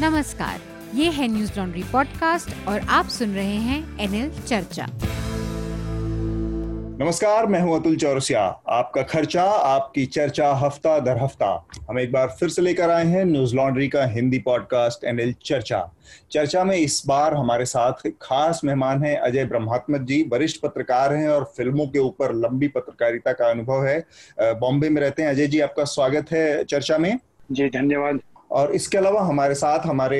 नमस्कार ये है न्यूज़ लॉन्ड्री पॉडकास्ट और आप सुन रहे हैं एनएल चर्चा। नमस्कार मैं हूँ अतुल चौरसिया। आपका खर्चा आपकी चर्चा हफ़्ता दर हफ़्ता। हम एक बार फिर से लेकर आए हैं न्यूज़ लॉन्ड्री का हिंदी पॉडकास्ट एनएल चर्चा। चर्चा में इस बार हमारे साथ खास मेहमान हैं अजय ब्रह्मात्मक जी। वरिष्ठ पत्रकार हैं और फ़िल्मों के ऊपर लंबी पत्रकारिता का अनुभव है। बॉम्बे में रहते हैं। अजय जी आपका स्वागत है चर्चा में। जी धन्यवाद। और इसके अलावा हमारे साथ हमारे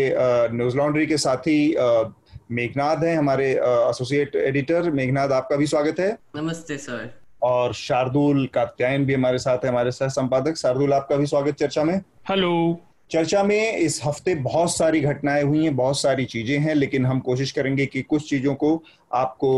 न्यूज़ लॉन्ड्री के साथी मेघनाथ हैं हमारे एसोसिएट एडिटर मेघनाथ आपका भी स्वागत है। नमस्ते सर। और शार्दुल कात्यायन भी हमारे साथ है हमारे सह संपादक शार्दुल आपका भी स्वागत चर्चा में? हेलो। चर्चा में इस हफ़्ते बहुत सारी घटनाएँ हुई हैं बहुत सारी चीज़ें हैं लेकिन हम कोशिश करेंगे कि कुछ चीज़ों को आपको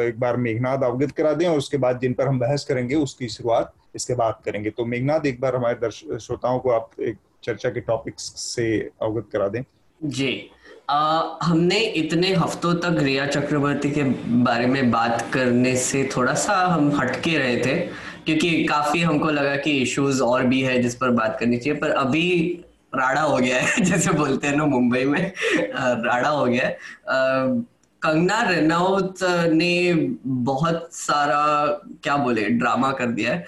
एक बार मेघनाथ अवगत करा दें और उसके बाद जिन पर हम बहस करेंगे उसकी शुरुआत इसके बाद करेंगे। तो मेघनाथ एक बार हमारे दर्शक श्रोताओं को आप एक चर्चा के टॉपिक्स से अवगत करा दें। जी। आ, हमने इतने हफ्तों तक रिया चक्रवर्ती के बारे में बात करने से थोड़ा सा हम हटके रहे थे क्योंकि काफ़ी हमको लगा कि इश्यूज़ और भी है जिस पर बात करनी चाहिए पर अभी राड़ा हो गया है जैसे बोलते हैं ना मुंबई में राड़ा हो गया है। कंगना रनौत ने बहुत सारा, क्या बोले ड्रामा कर दिया है।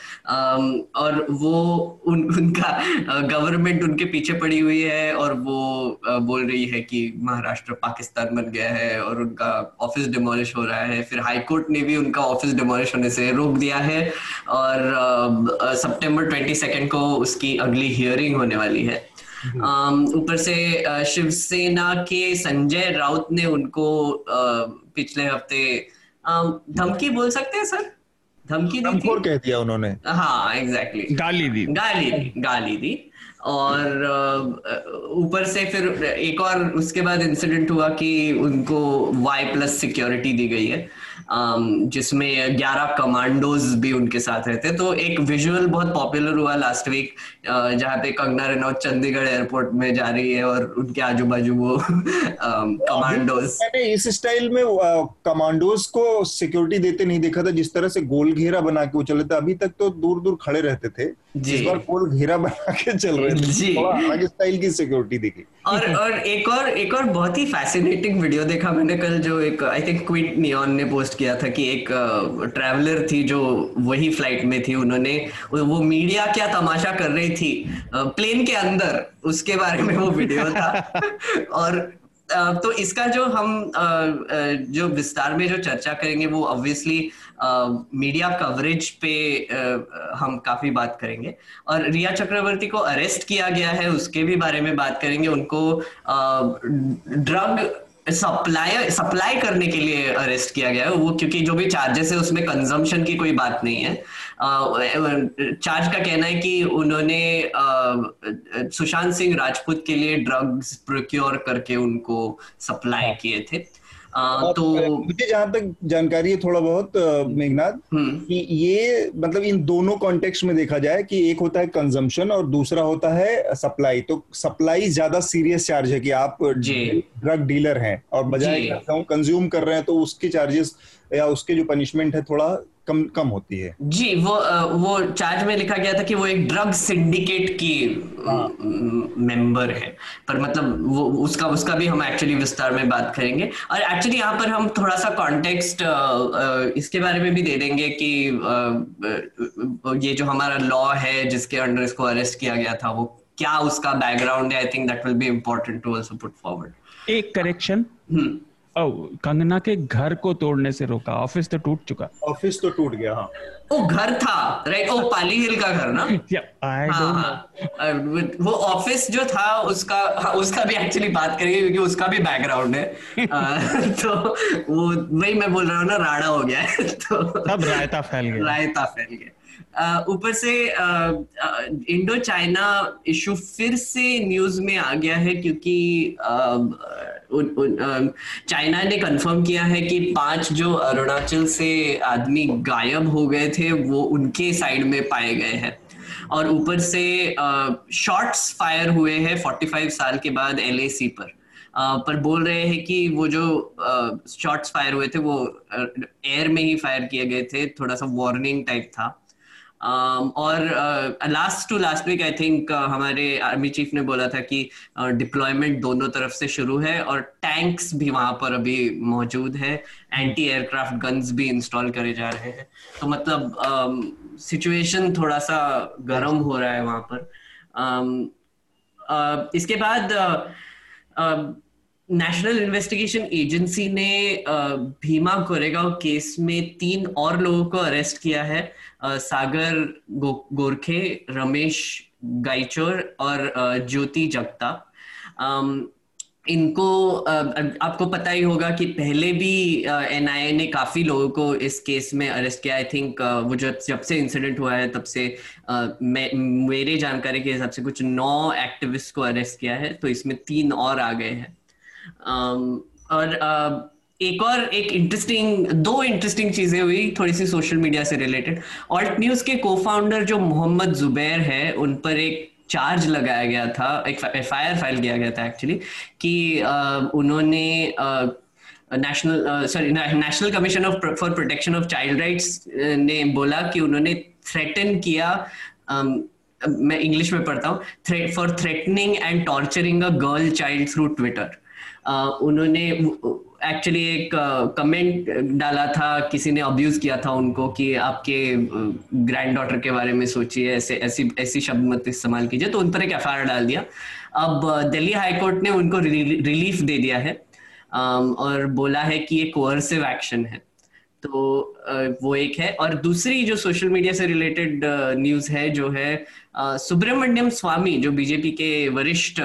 और वो उन, उनका गवर्नमेंट उनके पीछे पड़ी हुई है और वो बोल रही है कि महाराष्ट्र पाकिस्तान बन गया है और उनका ऑफ़िस डिमोलिश हो रहा है। फिर हाई कोर्ट ने भी उनका ऑफ़िस डिमोलिश होने से रोक दिया है और सितंबर ट्वेंटी सेकेंड को उसकी अगली हियरिंग होने वाली है। ऊपर से शिवसेना के संजय राउत ने उनको पिछले हफ़्ते धमकी बोल सकते हैं सर? धमकी दी थी? कह दिया उन्होंने। हाँ एग्जैक्टली exactly. गाली दी। गाली दी गाली दी। और ऊपर से फिर एक और उसके बाद इंसिडेंट हुआ कि उनको वाई प्लस सिक्योरिटी दी गई है। जिसमें 11 कमांडोज भी उनके साथ रहते तो एक विजुअल बहुत पॉपुलर हुआ लास्ट वीक जहाँ पे कंगना रनौत चंडीगढ़ एयरपोर्ट में जा रही है और उनके आजू बाजू वो कमांडोज। मैंने इस स्टाइल में कमांडोज को सिक्योरिटी देते नहीं देखा था। जिस तरह से गोल घेरा बना के वो चले थे अभी तक तो दूर दूर खड़े रहते थे। इस बार गोल घेरा बना के चल रहे थे। स्टाइल की सिक्योरिटी दिखी। और और एक और एक और बहुत ही फैसिनेटिंग वीडियो देखा मैंने कल जो एक आई थिंक क्विंट नियॉन ने पोस्ट किया था कि एक ट्रैवलर थी जो वही फ़्लाइट में थी उन्होंने वो मीडिया क्या तमाशा कर रही थी प्लेन के अंदर उसके बारे में वो वीडियो था। और तो इसका जो हम जो विस्तार में जो चर्चा करेंगे वो ऑब्वियसली मीडिया कवरेज पे हम काफ़ी बात करेंगे। और रिया चक्रवर्ती को अरेस्ट किया गया है उसके भी बारे में बात करेंगे। उनको ड्रग सप्लाई सप्लाई करने के लिए अरेस्ट किया गया है। वो क्योंकि जो भी चार्जेस है उसमें कंजम्पशन की कोई बात नहीं है। चार्ज का कहना है कि उन्होंने सुशांत सिंह राजपूत के लिए ड्रग्स प्रोक्योर करके उनको सप्लाई हाँ। किए थे। तो मुझे जहाँ तक जानकारी है थोड़ा बहुत मेघनाथ हम्म। कि ये मतलब इन दोनों कॉन्टेक्स्ट में देखा जाए कि एक होता है कंजम्पशन और दूसरा होता है सप्लाई तो सप्लाई ज़्यादा सीरियस चार्ज है कि आप ड्रग डीलर हैं और बजाय कंज्यूम कर रहे हैं तो उसके चार्जेस या उसके जो पनिशमेंट है थोड़ा कम कम होती है। जी वो वो चार्ज में लिखा गया था कि वो एक ड्रग सिंडिकेट की मेंबर हाँ। है। पर मतलब वो उसका उसका भी हम एक्चुअली विस्तार में बात करेंगे। और एक्चुअली यहाँ पर हम थोड़ा सा कॉन्टेक्स्ट इसके बारे में भी दे देंगे कि ये जो हमारा लॉ है जिसके अंडर इसको अरेस्ट किया गया था वो क्या उसका बैकग्राउंड है? I think that will be important to also put forward एक करेक्शन ओ कंगना के घर को तोड़ने से रोका ऑफ़िस तो टूट चुका। ऑफ़िस तो टूट गया हाँ। ओ घर था राइट ओ पाली हिल का घर ना? हाँ, हाँ, वो ऑफ़िस जो था उसका हाँ, उसका भी एक्चुअली बात करेंगे क्योंकि उसका भी बैकग्राउंड है। तो वो वही मैं बोल रहा हूँ ना राड़ा हो गया है तो सब रायता फैल गया। रायता फैल गया। ऊपर से इंडो चाइना इशू फिर से न्यूज़ में आ गया है क्योंकि चाइना ने कंफर्म किया है कि पाँच जो अरुणाचल से आदमी गायब हो गए थे वो उनके साइड में पाए गए हैं। और ऊपर से शॉट्स फायर हुए हैं 45 साल के बाद एलएसी पर। Uh, पर बोल रहे हैं कि वो जो शॉट्स फायर हुए थे वो एयर में ही फायर किए गए थे। थोड़ा सा वार्निंग टाइप था। और last to last week I think हमारे आर्मी चीफ ने बोला था कि डिप्लॉयमेंट uh, दोनों तरफ़ से शुरू है और टैंक्स भी वहाँ पर अभी मौजूद है। एंटी एयरक्राफ्ट गन्स भी इंस्टॉल करे जा रहे हैं। तो मतलब सिचुएशन um, थोड़ा सा गर्म हो रहा है वहाँ पर। Um, uh, इसके बाद नेशनल इन्वेस्टिगेशन एजेंसी ने भीमा कोरेगांव केस में तीन और लोगों को अरेस्ट किया है। सागर गो, गोरखे रमेश गाइचोर और ज्योति जगता। इनको आपको पता ही होगा कि पहले भी एनआईए ने काफ़ी लोगों को इस केस में अरेस्ट किया। आई थिंक वो जब जब से इंसिडेंट हुआ है तब से मेरे जानकारी के हिसाब से कुछ नौ एक्टिविस्ट को अरेस्ट किया है तो इसमें तीन और आ गए हैं। और एक और एक इंटरेस्टिंग दो इंटरेस्टिंग चीज़ें हुई थोड़ी सी सोशल मीडिया से रिलेटेड ऑल्ट न्यूज़ के को फाउंडर जो मोहम्मद जुबैर है उन पर एक चार्ज लगाया गया था एक एफ़ आई आर फ़ाइल किया गया था एक्चुअली कि उन्होंने national sorry national commission of for protection of child rights ने बोला कि उन्होंने थ्रेटन किया um, मैं इंग्लिश में पढ़ता हूँ for threatening and torturing a girl child through Twitter उन्होंने एक्चुअली एक कमेंट डाला था, किसी ने अब्यूज किया था उनको कि आपके ग्रैंड डॉटर के बारे में सोचिए, ऐसे, ऐसी ऐसी शब्द मत इस्तेमाल कीजिए तो उन पर एक एफआईआर डाल दिया। अब दिल्ली हाईकोर्ट ने उनको रिलीफ दे दिया है और बोला है कि ये कोअर्सिव एक्शन है। तो वो एक है, और दूसरी जो सोशल मीडिया से रिलेटेड न्यूज़ है, जो है सुब्रमण्यम स्वामी जो बीजेपी के वरिष्ठ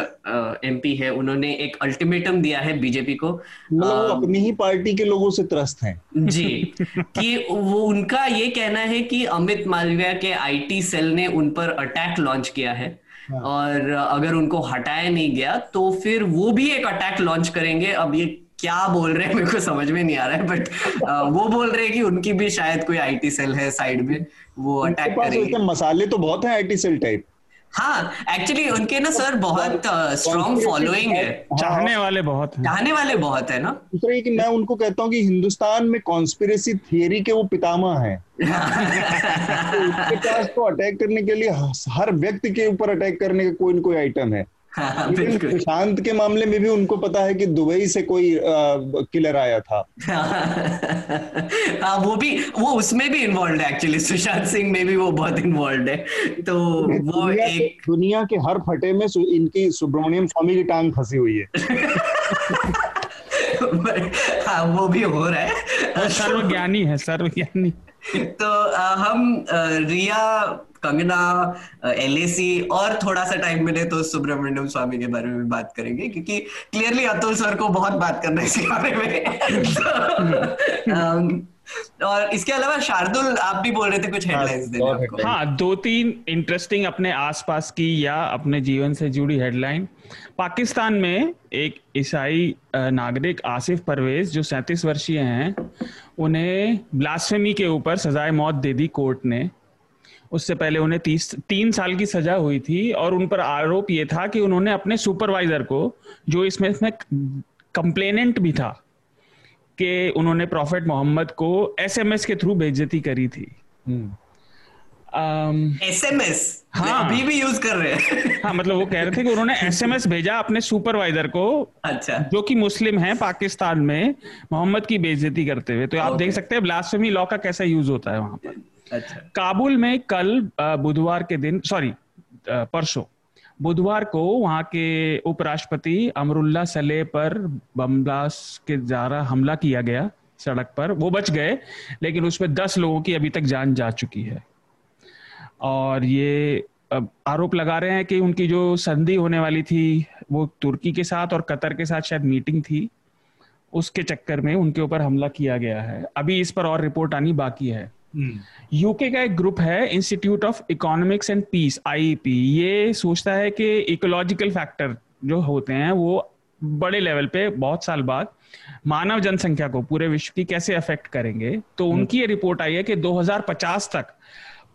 एमपी है उन्होंने एक अल्टीमेटम दिया है बीजेपी को। मतलब अपनी ही पार्टी के लोगों से त्रस्त हैं। जी कि वो उनका ये कहना है कि अमित मालविया के आईटी सेल ने उन पर अटैक लॉन्च किया है। हाँ। और अगर उनको हटाया नहीं गया तो फिर वो भी एक अटैक लॉन्च करेंगे। अब ये क्या बोल रहे हैं? मेरे को समझ में नहीं आ रहा है बट वो बोल रहे हैं कि उनकी भी शायद कोई आईटी सेल है साइड में वो अटैक करेंगे। मसाले तो बहुत है आईटी सेल टाइप हाँ एक्चुअली उनके ना सर बहुत स्ट्रॉन्ग फॉलोइंग है। चाहने वाले बहुत हैं। चाहने वाले बहुत है ना। दूसरा कि मैं उनको कहता हूँ कि हिंदुस्तान में कॉन्स्पिरेसी थियरी के वो पितामह हैं। तो उनके पास तो अटैक करने के लिए हर व्यक्ति के ऊपर अटैक करने का कोई ना कोई आइटम है। हाँ, सुशांत के मामले में भी उनको पता है कि दुबई से कोई किलर आया था। हाँ वो भी वो उसमें भी इन्वॉल्व है एक्चुअली सुशांत सिंह में भी वो बहुत इन्वॉल्व है। तो वो दुनिया एक दुनिया के हर फटे में इनकी सुब्रमण्यम स्वामी की टांग फंसी हुई है। हाँ वो भी हो रहा है। सर्वज्ञानी है सर्वज्ञानी। तो आ, हम आ, रिया कंगना एल और थोड़ा सा टाइम मिले तो सुब्रमण्यम स्वामी के बारे में बात करेंगे क्योंकि क्लियरली अतुल सर को बहुत बात करना है इसके बारे में। और इसके अलावा शार्दुल आप भी बोल रहे थे कुछ हेडलाइंस देने आपको। हाँ दो तीन इंटरेस्टिंग अपने आसपास की या अपने जीवन से जुड़ी हेडलाइन पाकिस्तान में एक ईसाई नागरिक आसिफ परवेज जो सैंतीस वर्षीय हैं उन्हें ब्लास्फेमी के ऊपर सजाए मौत दे दी कोर्ट ने। उससे पहले उन्हें तीस तीन साल की सजा हुई थी और उन पर आरोप ये था कि उन्होंने अपने सुपरवाइजर को जो इसमें इसमें कंप्लेनेंट भी था कि उन्होंने प्रॉफिट मोहम्मद को एसएमएस के थ्रू बेइज्जती करी थी। एसएमएस? um, हाँ। अभी भी यूज़ कर रहे हैं। हाँ मतलब वो कह रहे थे कि उन्होंने एसएमएस भेजा अपने सुपरवाइजर को अच्छा। जो कि मुस्लिम है पाकिस्तान में मोहम्मद की बेइज्जती करते हुए। तो आप देख सकते हैं ब्लास्फेमी लॉ का कैसा यूज़ होता है वहाँ पर। अच्छा। काबुल में कल बुधवार के दिन सॉरी परसों, बुधवार को वहाँ के उपराष्ट्रपति अमरुल्ला सलेह पर बम ब्लास्ट के द्वारा हमला किया गया सड़क पर। वो बच गए, लेकिन उसमें दस लोगों की अभी तक जान जा चुकी है। और ये आरोप लगा रहे हैं कि उनकी जो संधि होने वाली थी, वो तुर्की के साथ और कतर के साथ शायद मीटिंग थी, उसके चक्कर में उनके ऊपर हमला किया गया है। अभी इस पर और रिपोर्ट आनी बाकी है। यूके का एक ग्रुप है institute of economics and peace IP ये सोचता है कि इकोलॉजिकल फैक्टर जो होते हैं वो बड़े लेवल पे बहुत साल बाद मानव जनसंख्या को पूरे विश्व की कैसे अफेक्ट करेंगे? तो हम्म। उनकी ये रिपोर्ट आई है कि 2050 तक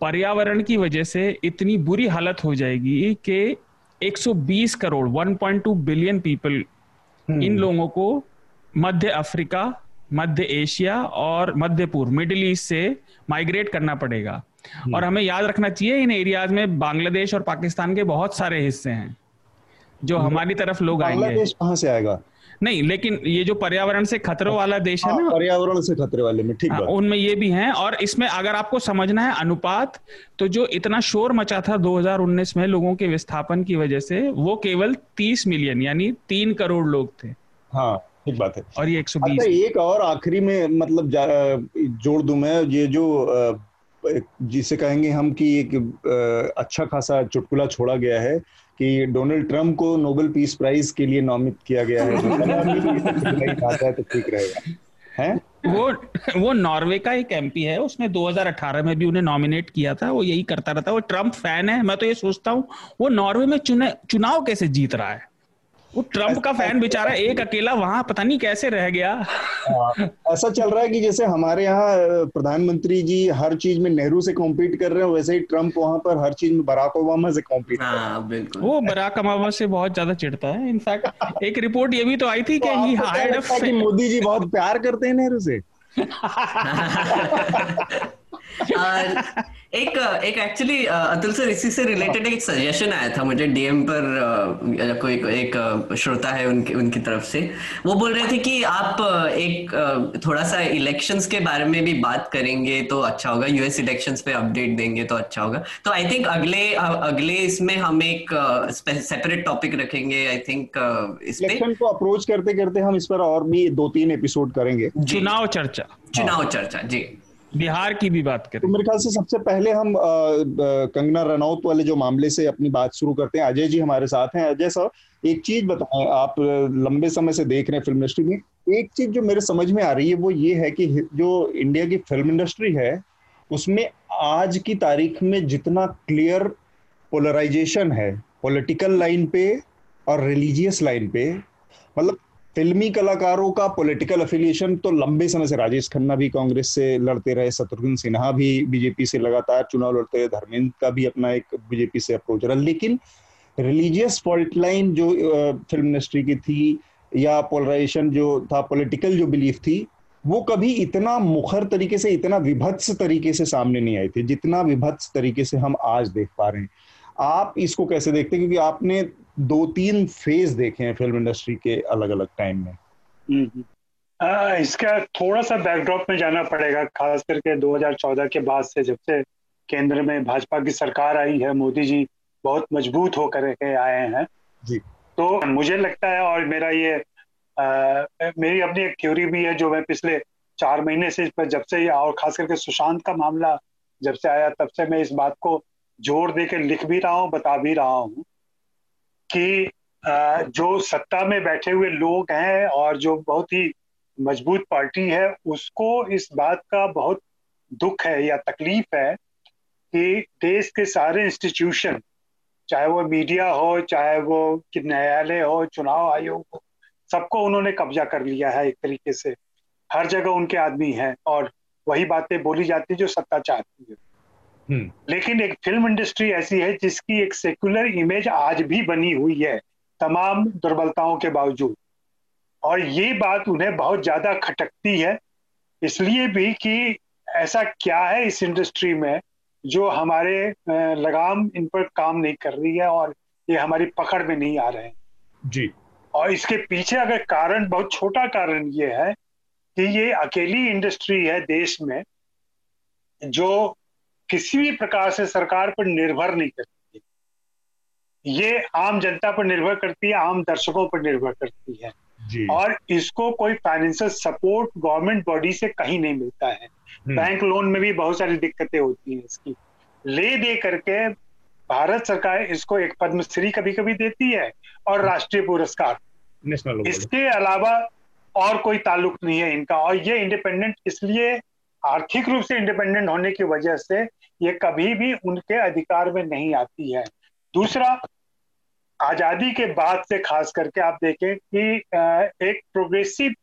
पर्यावरण की वजह से इतनी बुरी हालत हो जाएगी कि 120 करोड़ 1.2 बिलियन पीपल इन लोगों को मध्य अफ्रीका मध्य एशिया और मध्य पूर्व मिडिल ईस्ट से माइग्रेट करना पड़ेगा। हम्म। और हमें याद रखना चाहिए इन एरियाज़ में बांग्लादेश और पाकिस्तान के बहुत सारे हिस्से हैं जो हम्म। हमारी तरफ़ लोग आएँगे। बांग्लादेश कहाँ से आएगा? नहीं लेकिन ये जो पर्यावरण से खतरों वाला देश है हाँ, ना पर्यावरण से खतरे वाले में ठीक हाँ, उनमें ये भी हैं और इसमें अगर आपको समझना है अनुपात तो जो इतना शोर मचा था 2019 में लोगों के विस्थापन की वजह से वो केवल 30 मिलियन यानी तीन करोड़ लोग थे। हाँ। ठीक बात है। और ये 120 अच्छा एक और आखिरी में मतलब जोड़ दू मैं ये जो जिसे कहेंगे हम कि एक अच्छा खासा चुटकुला छोड़ा गया है कि डोनाल्ड ट्रंप को नोबेल पीस प्राइज के लिए नामित किया गया है। है तो ठीक रहेगा। है? वो वो नॉर्वे का एक एमपी है उसने 2018 में भी उन्हें नॉमिनेट किया था वो यही करता रहता है। वो ट्रंप फ़ैन है मैं तो ये सोचता हूँ वो नॉर्वे में चुने चुनाव कैसे जीत रहा है? वो ट्रंप का फ़ैन बेचारा एक अकेला वहाँ पता नहीं कैसे रह गया। हाँ, ऐसा चल रहा है कि जैसे हमारे यहाँ प्रधानमंत्री जी हर चीज़ में नेहरू से कॉम्पीट कर रहे हैं वैसे ही ट्रंप वहाँ पर हर चीज़ में बराक ओबामा से कॉम्पीट हाँ, बिल्कुल। वो बराक ओबामा से बहुत ज़्यादा चिढ़ता है इनफैक्ट एक रिपोर्ट ये भी तो आई थी कि ही हायर्ड मोदी जी बहुत प्यार करते हैं नेहरू से? एक एक एक्चुअली अतुल सर इसी से रिलेटेड एक सजेशन आया था मुझे डीएम पर कोई एक श्रोता है उनकी उनकी तरफ़ से। वो बोल रहे थे कि आप एक थोड़ा सा इलेक्शंस के बारे में भी बात करेंगे तो अच्छा होगा। यूएस इलेक्शंस पे अपडेट देंगे तो अच्छा होगा। तो आई थिंक अगले अगले इसमें हम एक सेपरेट टॉपिक रखेंगे आई थिंक इस पे। को अप्रोच करते करते हम इस पर और भी दो तीन एपिसोड करेंगे। चुनाव चर्चा। चुनाव चर्चा जी। बिहार की भी बात करें। तो मेरे ख्याल से सबसे पहले हम आ, आ, कंगना रनौत वाले जो मामले से अपनी बात शुरू करते हैं। अजय जी हमारे साथ हैं। अजय सर एक चीज़ बताएँ आप लंबे समय से देख रहे हैं फ़िल्म इंडस्ट्री में। एक चीज़ जो मेरे समझ में आ रही है वो ये है कि जो इंडिया की फ़िल्म इंडस्ट्री है उसमें आज की तारीख में जितना क्लियर पोलराइजेशन है पॉलिटिकल लाइन पे और रिलीजियस लाइन पे मतलब फिल्मी कलाकारों का पॉलिटिकल अफिलिएशन तो लंबे समय से राजेश खन्ना भी कांग्रेस से लड़ते रहे, शत्रुघ्न सिन्हा भी बीजेपी से लगातार चुनाव लड़ते रहे, धर्मेंद्र का भी अपना एक बीजेपी से अप्रोच रहा। लेकिन रिलीजियस फॉल्ट लाइन जो फ़िल्म इंडस्ट्री की थी या पोलराइजेशन जो था पॉलिटिकल जो बिलीफ थी, वो कभी इतना मुखर तरीके से, इतना विभत्स तरीके से सामने नहीं आई थी, जितना विभत्स तरीके से हम आज देख पा रहे हैं। आप इसको कैसे देखते हैं? क्योंकि आपने दो तीन फ़ेज़ देखे हैं फ़िल्म इंडस्ट्री के अलग अलग टाइम में। आ, इसका थोड़ा सा बैकड्रॉप में जाना पड़ेगा खास करके 2014 के बाद से जब से केंद्र में भाजपा की सरकार आई है मोदी जी बहुत मज़बूत होकर के आए हैं। जी। तो मुझे लगता है और मेरा ये आ, मेरी अपनी एक थ्योरी भी है जो मैं पिछले चार महीने से इस पर जब से और खास करके सुशांत का मामला जब से आया तब से मैं इस बात को ज़ोर दे के लिख भी रहा हूँ बता भी रहा हूँ। कि जो सत्ता में बैठे हुए लोग हैं और जो बहुत ही मज़बूत पार्टी है, उसको इस बात का बहुत दुख है या तकलीफ़ है कि देश के सारे इंस्टीट्यूशन चाहे वो मीडिया हो, चाहे वो न्यायालय हो, चुनाव आयोग हो, सबको उन्होंने कब्जा कर लिया है एक तरीके से हर जगह उनके आदमी हैं और वही बातें बोली जाती है जो सत्ता चाहती है। लेकिन एक फ़िल्म इंडस्ट्री ऐसी है जिसकी एक सेक्युलर इमेज आज भी बनी हुई है तमाम दुर्बलताओं के बावजूद। और ये बात उन्हें बहुत ज़्यादा खटकती है इसलिए भी कि ऐसा क्या है इस इंडस्ट्री में जो हमारे लगाम इन पर काम नहीं कर रही है और ये हमारी पकड़ में नहीं आ रहे हैं। जी। और इसके पीछे अगर कारण बहुत छोटा कारण ये है कि ये अकेली इंडस्ट्री है देश में जो किसी भी प्रकार से सरकार पर निर्भर नहीं करती। ये आम जनता पर निर्भर करती है आम दर्शकों पर निर्भर करती है। और इसको कोई फाइनेंशियल सपोर्ट गवर्नमेंट बॉडी से कहीं नहीं मिलता है। हम्म। बैंक लोन में भी बहुत सारी दिक्कतें होती हैं इसकी। ले दे करके भारत सरकार इसको एक पद्मश्री कभी कभी देती है और राष्ट्रीय पुरस्कार। इसके अलावा और कोई ताल्लुक नहीं है इनका। और ये इंडिपेंडेंट इसलिए आर्थिक रूप से इंडिपेंडेंट होने की वजह से ये कभी भी उनके अधिकार में नहीं आती है। दूसरा आज़ादी के बाद से खास करके आप देखें कि एक प्रोग्रेसिव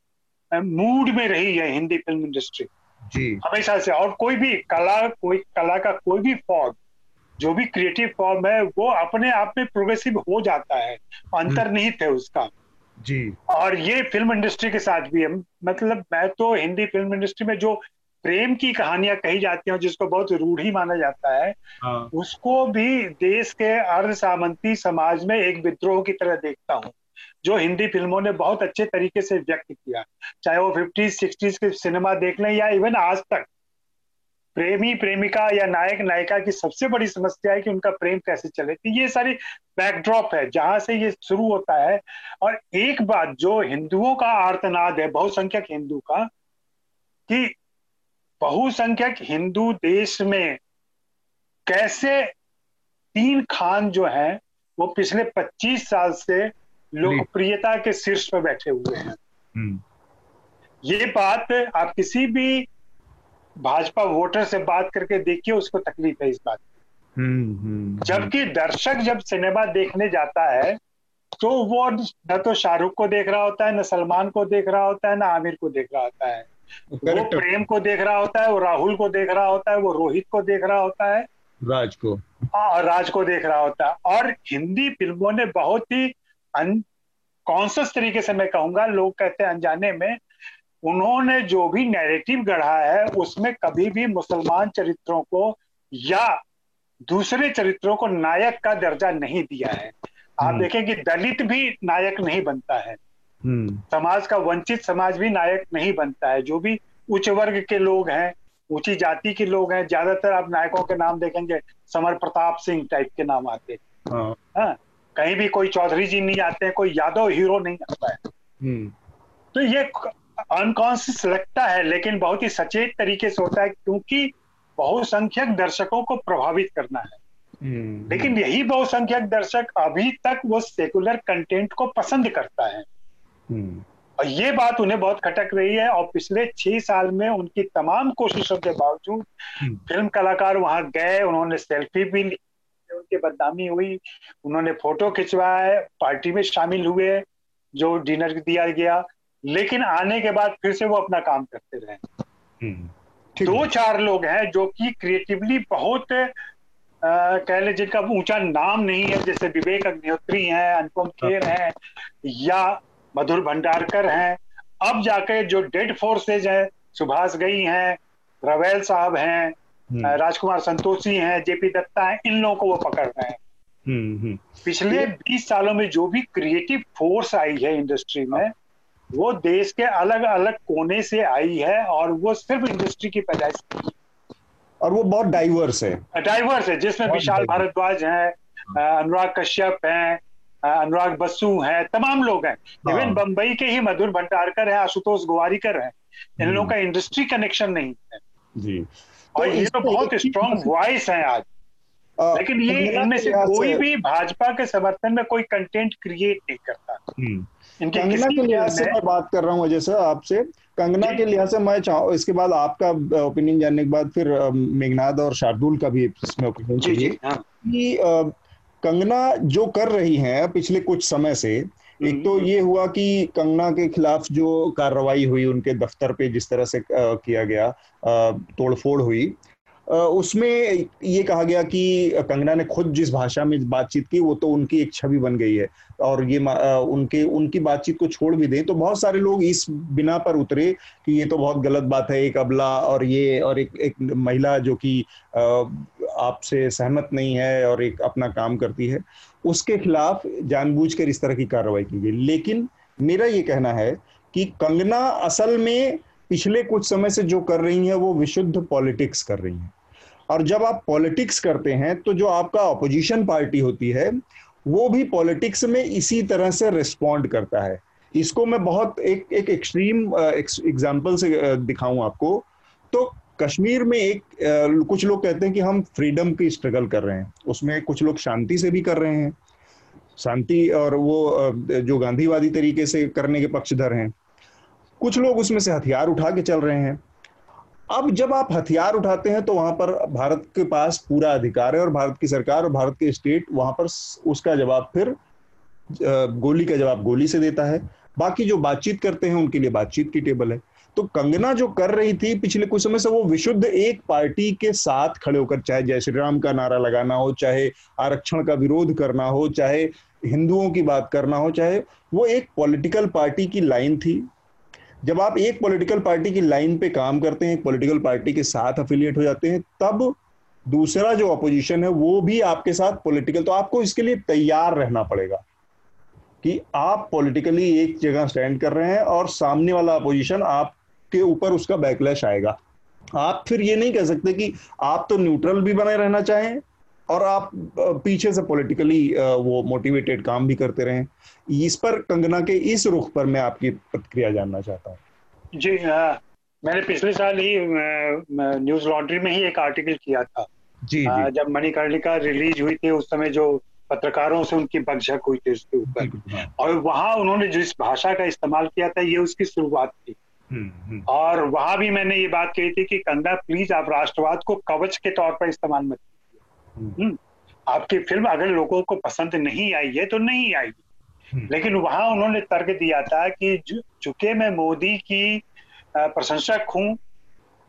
मूड में रही है हिंदी फ़िल्म इंडस्ट्री जी। हमेशा से और कोई भी कला कोई कला का कोई भी फॉर्म जो भी क्रिएटिव फॉर्म है वो अपने आप में प्रोग्रेसिव हो जाता है अंतर्निहित है उसका। जी। और ये फ़िल्म इंडस्ट्री के साथ भी है। मतलब मैं तो हिंदी फ़िल्म इंडस्ट्री में जो प्रेम की कहानियाँ कही जाती हैं जिसको बहुत रूढ़ी माना जाता है हाँ। उसको भी देश के अर्ध सामंती समाज में एक विद्रोह की तरह देखता हूँ जो हिंदी फ़िल्मों ने बहुत अच्छे तरीके से व्यक्त किया। चाहे वो फिफ्टीज सिक्सटीज के सिनेमा देख लें या इवन आज तक प्रेमी प्रेमिका या नायक नायिका की सबसे बड़ी समस्या है कि उनका प्रेम कैसे चले। तो ये सारी बैकड्रॉप है जहाँ से ये शुरू होता है। और एक बात जो हिंदुओं का आर्तनाद है बहुसंख्यक हिंदू का कि बहुसंख्यक हिंदू देश में कैसे तीन खान जो हैं वो पिछले 25 साल से लोकप्रियता के शीर्ष पर बैठे हुए हैं। हम्म। ये बात आप किसी भी भाजपा वोटर से बात करके देखिए उसको तकलीफ़ है इस बात की। हम्म, हम्म, जबकि दर्शक जब सिनेमा देखने जाता है तो वो न तो शाहरुख को देख रहा होता है न सलमान को देख रहा होता है न आमिर को देख रहा होता है। वो प्रेम को देख रहा होता है वो राहुल को देख रहा होता है वो रोहित को देख रहा होता है। राज को। हाँ राज को देख रहा होता है। और हिंदी फ़िल्मों ने बहुत ही कॉन्सियस तरीके से मैं कहूँगा लोग कहते हैं अनजाने में उन्होंने जो भी नैरेटिव गढ़ा है उसमें कभी भी मुसलमान चरित्रों को या दूसरे चरित्रों को नायक का दर्जा नहीं दिया है। आप हम्म। देखें कि दलित भी नायक नहीं बनता है। समाज का वंचित समाज भी नायक नहीं बनता है जो भी उच्च वर्ग के लोग हैं ऊँची जाति के लोग हैं ज़्यादातर आप नायकों के नाम देखेंगे समर प्रताप सिंह टाइप के नाम आते हैं हाँ कहीं भी कोई चौधरी जी नहीं आते हैं कोई यादव हीरो नहीं आता है हम्म। तो ये अनकॉन्सियस लगता है लेकिन बहुत ही सचेत तरीके से होता है क्योंकि बहुसंख्यक दर्शकों को प्रभावित करना है हम्म। लेकिन यही बहुसंख्यक दर्शक अभी तक वो सेकुलर कंटेंट को पसंद करता है हम्म। और ये बात उन्हें बहुत खटक रही है और पिछले छह साल में उनकी तमाम कोशिशों के बावजूद हम्म। फ़िल्म कलाकार वहाँ गए उन्होंने सेल्फी भी ली उनकी बदनामी हुई उन्होंने फ़ोटो खिंचवाए पार्टी में शामिल हुए जो डिनर दिया गया लेकिन आने के बाद फिर से वो अपना काम करते रहे। हम्म, दो चार लोग हैं जो कि क्रिएटिवली बहुत कह ले जिनका ऊँचा नाम नहीं है जैसे विवेक अग्निहोत्री हैं अनुपम खेर हैं या मधुर भंडारकर हैं। अब जाके जो डेड फोर्सेज है सुभाष गई हैं रवेल साहब हैं हम्म। राजकुमार संतोषी हैं जेपी दत्ता हैं इन लोगों को वो पकड़ रहे हैं। हम्म, पिछले 20 सालों में जो भी क्रिएटिव फोर्स आई है इंडस्ट्री में वो देश के अलग अलग कोने से आई है और वो सिर्फ़ इंडस्ट्री की पैदाइश और वो बहुत डाइवर्स है। डाइवर्स है जिसमें विशाल भारद्वाज हैं अनुराग कश्यप हैं अनुराग बसु हैं तमाम लोग हैं इवन हाँ। बंबई के ही मधुर भंडारकर है आशुतोष गुवारीकर है इन लोगों हम्म। का इंडस्ट्री कनेक्शन नहीं है जी और तो ये तो बहुत स्ट्रॉन्ग वॉइस है आज लेकिन ये इनमें से कोई भी भाजपा के समर्थन में कोई कंटेंट क्रिएट नहीं करता हम्म। कंगना के लिहाज से मैं बात कर रहा हूँ अजय सर आपसे कंगना के लिहाज से मैं चाहूँ इसके बाद आपका ओपिनियन जानने के बाद फिर मेघनाद और शार्दुल का भी इसमें ओपिनियन चाहिए हाँ। कि कंगना जो कर रही हैं पिछले कुछ समय से एक तो हम्म। ये हुआ कि कंगना के खिलाफ जो कार्रवाई हुई उनके दफ्तर पे जिस तरह से किया गया तोड़फोड़ हुई उसमें ये कहा गया कि कंगना ने खुद जिस भाषा में बातचीत की वो तो उनकी एक छवि बन गई है और ये उनके उनकी बातचीत को छोड़ भी दें तो बहुत सारे लोग इस बिना पर उतरे कि ये तो बहुत गलत बात है एक अबला और ये और एक एक महिला जो कि आपसे सहमत नहीं है और एक अपना काम करती है, उसके खिलाफ जानबूझकर इस तरह की कार्रवाई की गई। लेकिन मेरा ये कहना है कि कंगना असल में पिछले कुछ समय से जो कर रही है, वो विशुद्ध पॉलिटिक्स कर रही है। और जब आप पॉलिटिक्स करते हैं तो जो आपका अपोजिशन पार्टी होती है, वो भी पॉलिटिक्स में इसी तरह से रिस्पॉन्ड करता है। इसको मैं बहुत एक एक एक्सट्रीम एग्जांपल से दिखाऊँ आपको। तो कश्मीर में एक कुछ लोग कहते हैं कि हम फ्रीडम की स्ट्रगल कर रहे हैं। उसमें कुछ लोग शांति से भी कर रहे हैं। शांति और वो जो गांधीवादी तरीके से करने के पक्षधर हैं। कुछ लोग उसमें से हथियार उठा के चल रहे हैं। अब जब आप हथियार उठाते हैं तो वहाँ पर भारत के पास पूरा अधिकार है और भारत की सरकार और भारत के स्टेट वहाँ पर उसका जवाब फिर गोली का जवाब गोली से देता है। बाकी जो बातचीत करते हैं, उनके लिए बातचीत की टेबल है। तो कंगना जो कर रही थी पिछले कुछ समय से वो विशुद्ध एक पार्टी के साथ खड़े होकर, चाहे जय श्री राम का नारा लगाना हो, चाहे आरक्षण का विरोध करना हो, चाहे हिंदुओं की बात करना हो, चाहे वो एक पॉलिटिकल पार्टी की लाइन थी। जब आप एक पॉलिटिकल पार्टी की लाइन पे काम करते हैं, एक पॉलिटिकल पार्टी के साथ अफिलिएट हो जाते हैं, तब दूसरा जो अपोजिशन है, वो भी आपके साथ पॉलिटिकल तो आपको इसके लिए तैयार रहना पड़ेगा कि आप पॉलिटिकली एक जगह स्टैंड कर रहे हैं और सामने वाला अपोजिशन आपके ऊपर उसका बैकलैश आएगा आप फिर ये नहीं कह सकते कि आप तो न्यूट्रल भी बने रहना चाहें और आप पीछे से पॉलिटिकली वो मोटिवेटेड काम भी करते रहें इस पर कंगना के इस रुख पर मैं आपकी प्रतिक्रिया जानना चाहता हूँ जी आ, मैंने पिछले साल ही न्यूज़ लॉन्ड्री में ही एक आर्टिकल किया था जी, आ, जी. जब मणिकर्णिका रिलीज़ हुई थी उस समय जो पत्रकारों से उनकी बकझक हुई थी उसके ऊपर हाँ। और वहाँ उन्होंने जिस भाषा का इस्तेमाल किया था ये उसकी शुरुआत थी। और वहाँ भी मैंने ये बात कही थी कि कंदा प्लीज़ आप राष्ट्रवाद को कवच के तौर पर इस्तेमाल मत हम्म। आपकी फ़िल्म अगर लोगों को पसंद नहीं आई है तो नहीं आएगी हम्म। लेकिन वहाँ उन्होंने तर्क दिया था कि चूँकि मैं मोदी की प्रशंसक हूँ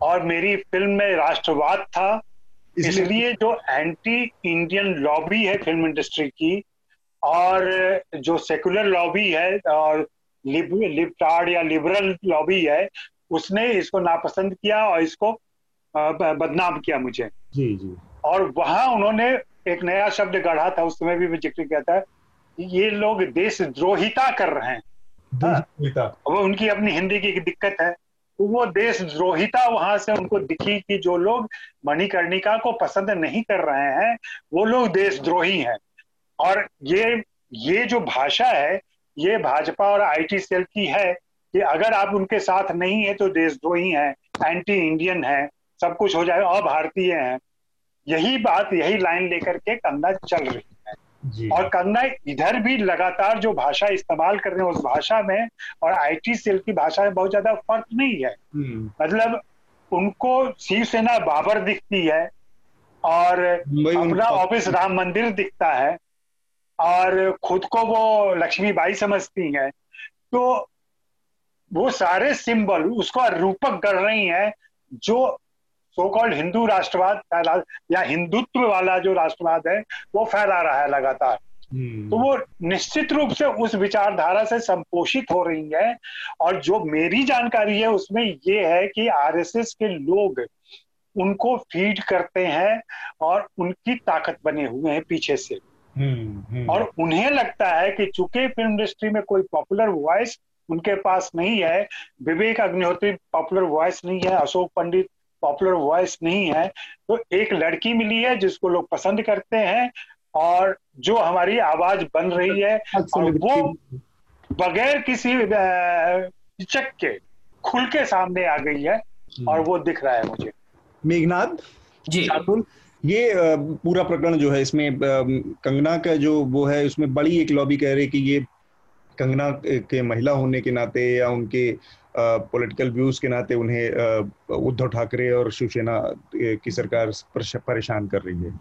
और मेरी फ़िल्म में राष्ट्रवाद था इसलिए जो एंटी इंडियन लॉबी है फ़िल्म इंडस्ट्री की और जो सेकुलर लॉबी है और लिब, लिबटार्ड या लिबरल लॉबी है उसने इसको नापसंद किया और इसको बदनाम किया मुझे। जी जी। और वहाँ उन्होंने एक नया शब्द गढ़ा था उस समय भी मैं ज़िक्र किया था ये लोग देशद्रोहिता कर रहे हैं। हाँ। वो उनकी अपनी हिंदी की दिक्कत है तो वो देशद्रोहिता वहाँ से उनको दिखी कि जो लोग मणिकर्णिका को पसंद नहीं कर रहे हैं वो लोग देशद्रोही हैं। और ये ये जो भाषा है ये भाजपा और आईटी सेल की है कि अगर आप उनके साथ नहीं है तो देशद्रोही हैं एंटी इंडियन है सब कुछ हो जाए अभारतीय हैं। यही बात यही लाइन लेकर के कंगना चल रही है। और कंगना इधर भी लगातार जो भाषा इस्तेमाल कर रहे हैं उस भाषा में और आईटी सेल की भाषा में बहुत ज़्यादा फ़र्क नहीं है। हम्म। मतलब उनको शिवसेना बाबर दिखती है और अपना ऑफ़िस राम मंदिर दिखता है। और खुद को वो लक्ष्मी बाई समझती है तो वो सारे सिंबल उसको रूपक कर रही हैं जो सो कॉल्ड हिंदू राष्ट्रवाद या हिंदुत्व वाला जो राष्ट्रवाद है वो फैला रहा है लगातार हम्म। तो वो निश्चित रूप से उस विचारधारा से संपोषित हो रही है और जो मेरी जानकारी है उसमें ये है कि आरएसएस के लोग उनको फ़ीड करते हैं और उनकी ताकत बने हुए हैं पीछे से। और उन्हें लगता है कि चूँकि फ़िल्म इंडस्ट्री में कोई पॉपुलर वॉइस उनके पास नहीं है विवेक अग्निहोत्री पॉपुलर वॉइस नहीं है अशोक पंडित पॉपुलर वॉइस नहीं है तो एक लड़की मिली है जिसको लोग पसंद करते हैं और जो हमारी आवाज़ बन रही है और वो बगैर किसी चक के खुल के सामने आ गई है और वो दिख रहा है मुझे। मेघनाथ जी। ये पूरा प्रकरण जो है इसमें कंगना का जो वो है उसमें बड़ी एक लॉबी कह रही कि ये कंगना के महिला होने के नाते या उनके पॉलिटिकल व्यूज़ के नाते उन्हें उद्धव ठाकरे और शिवसेना की सरकार परेशान कर रही है।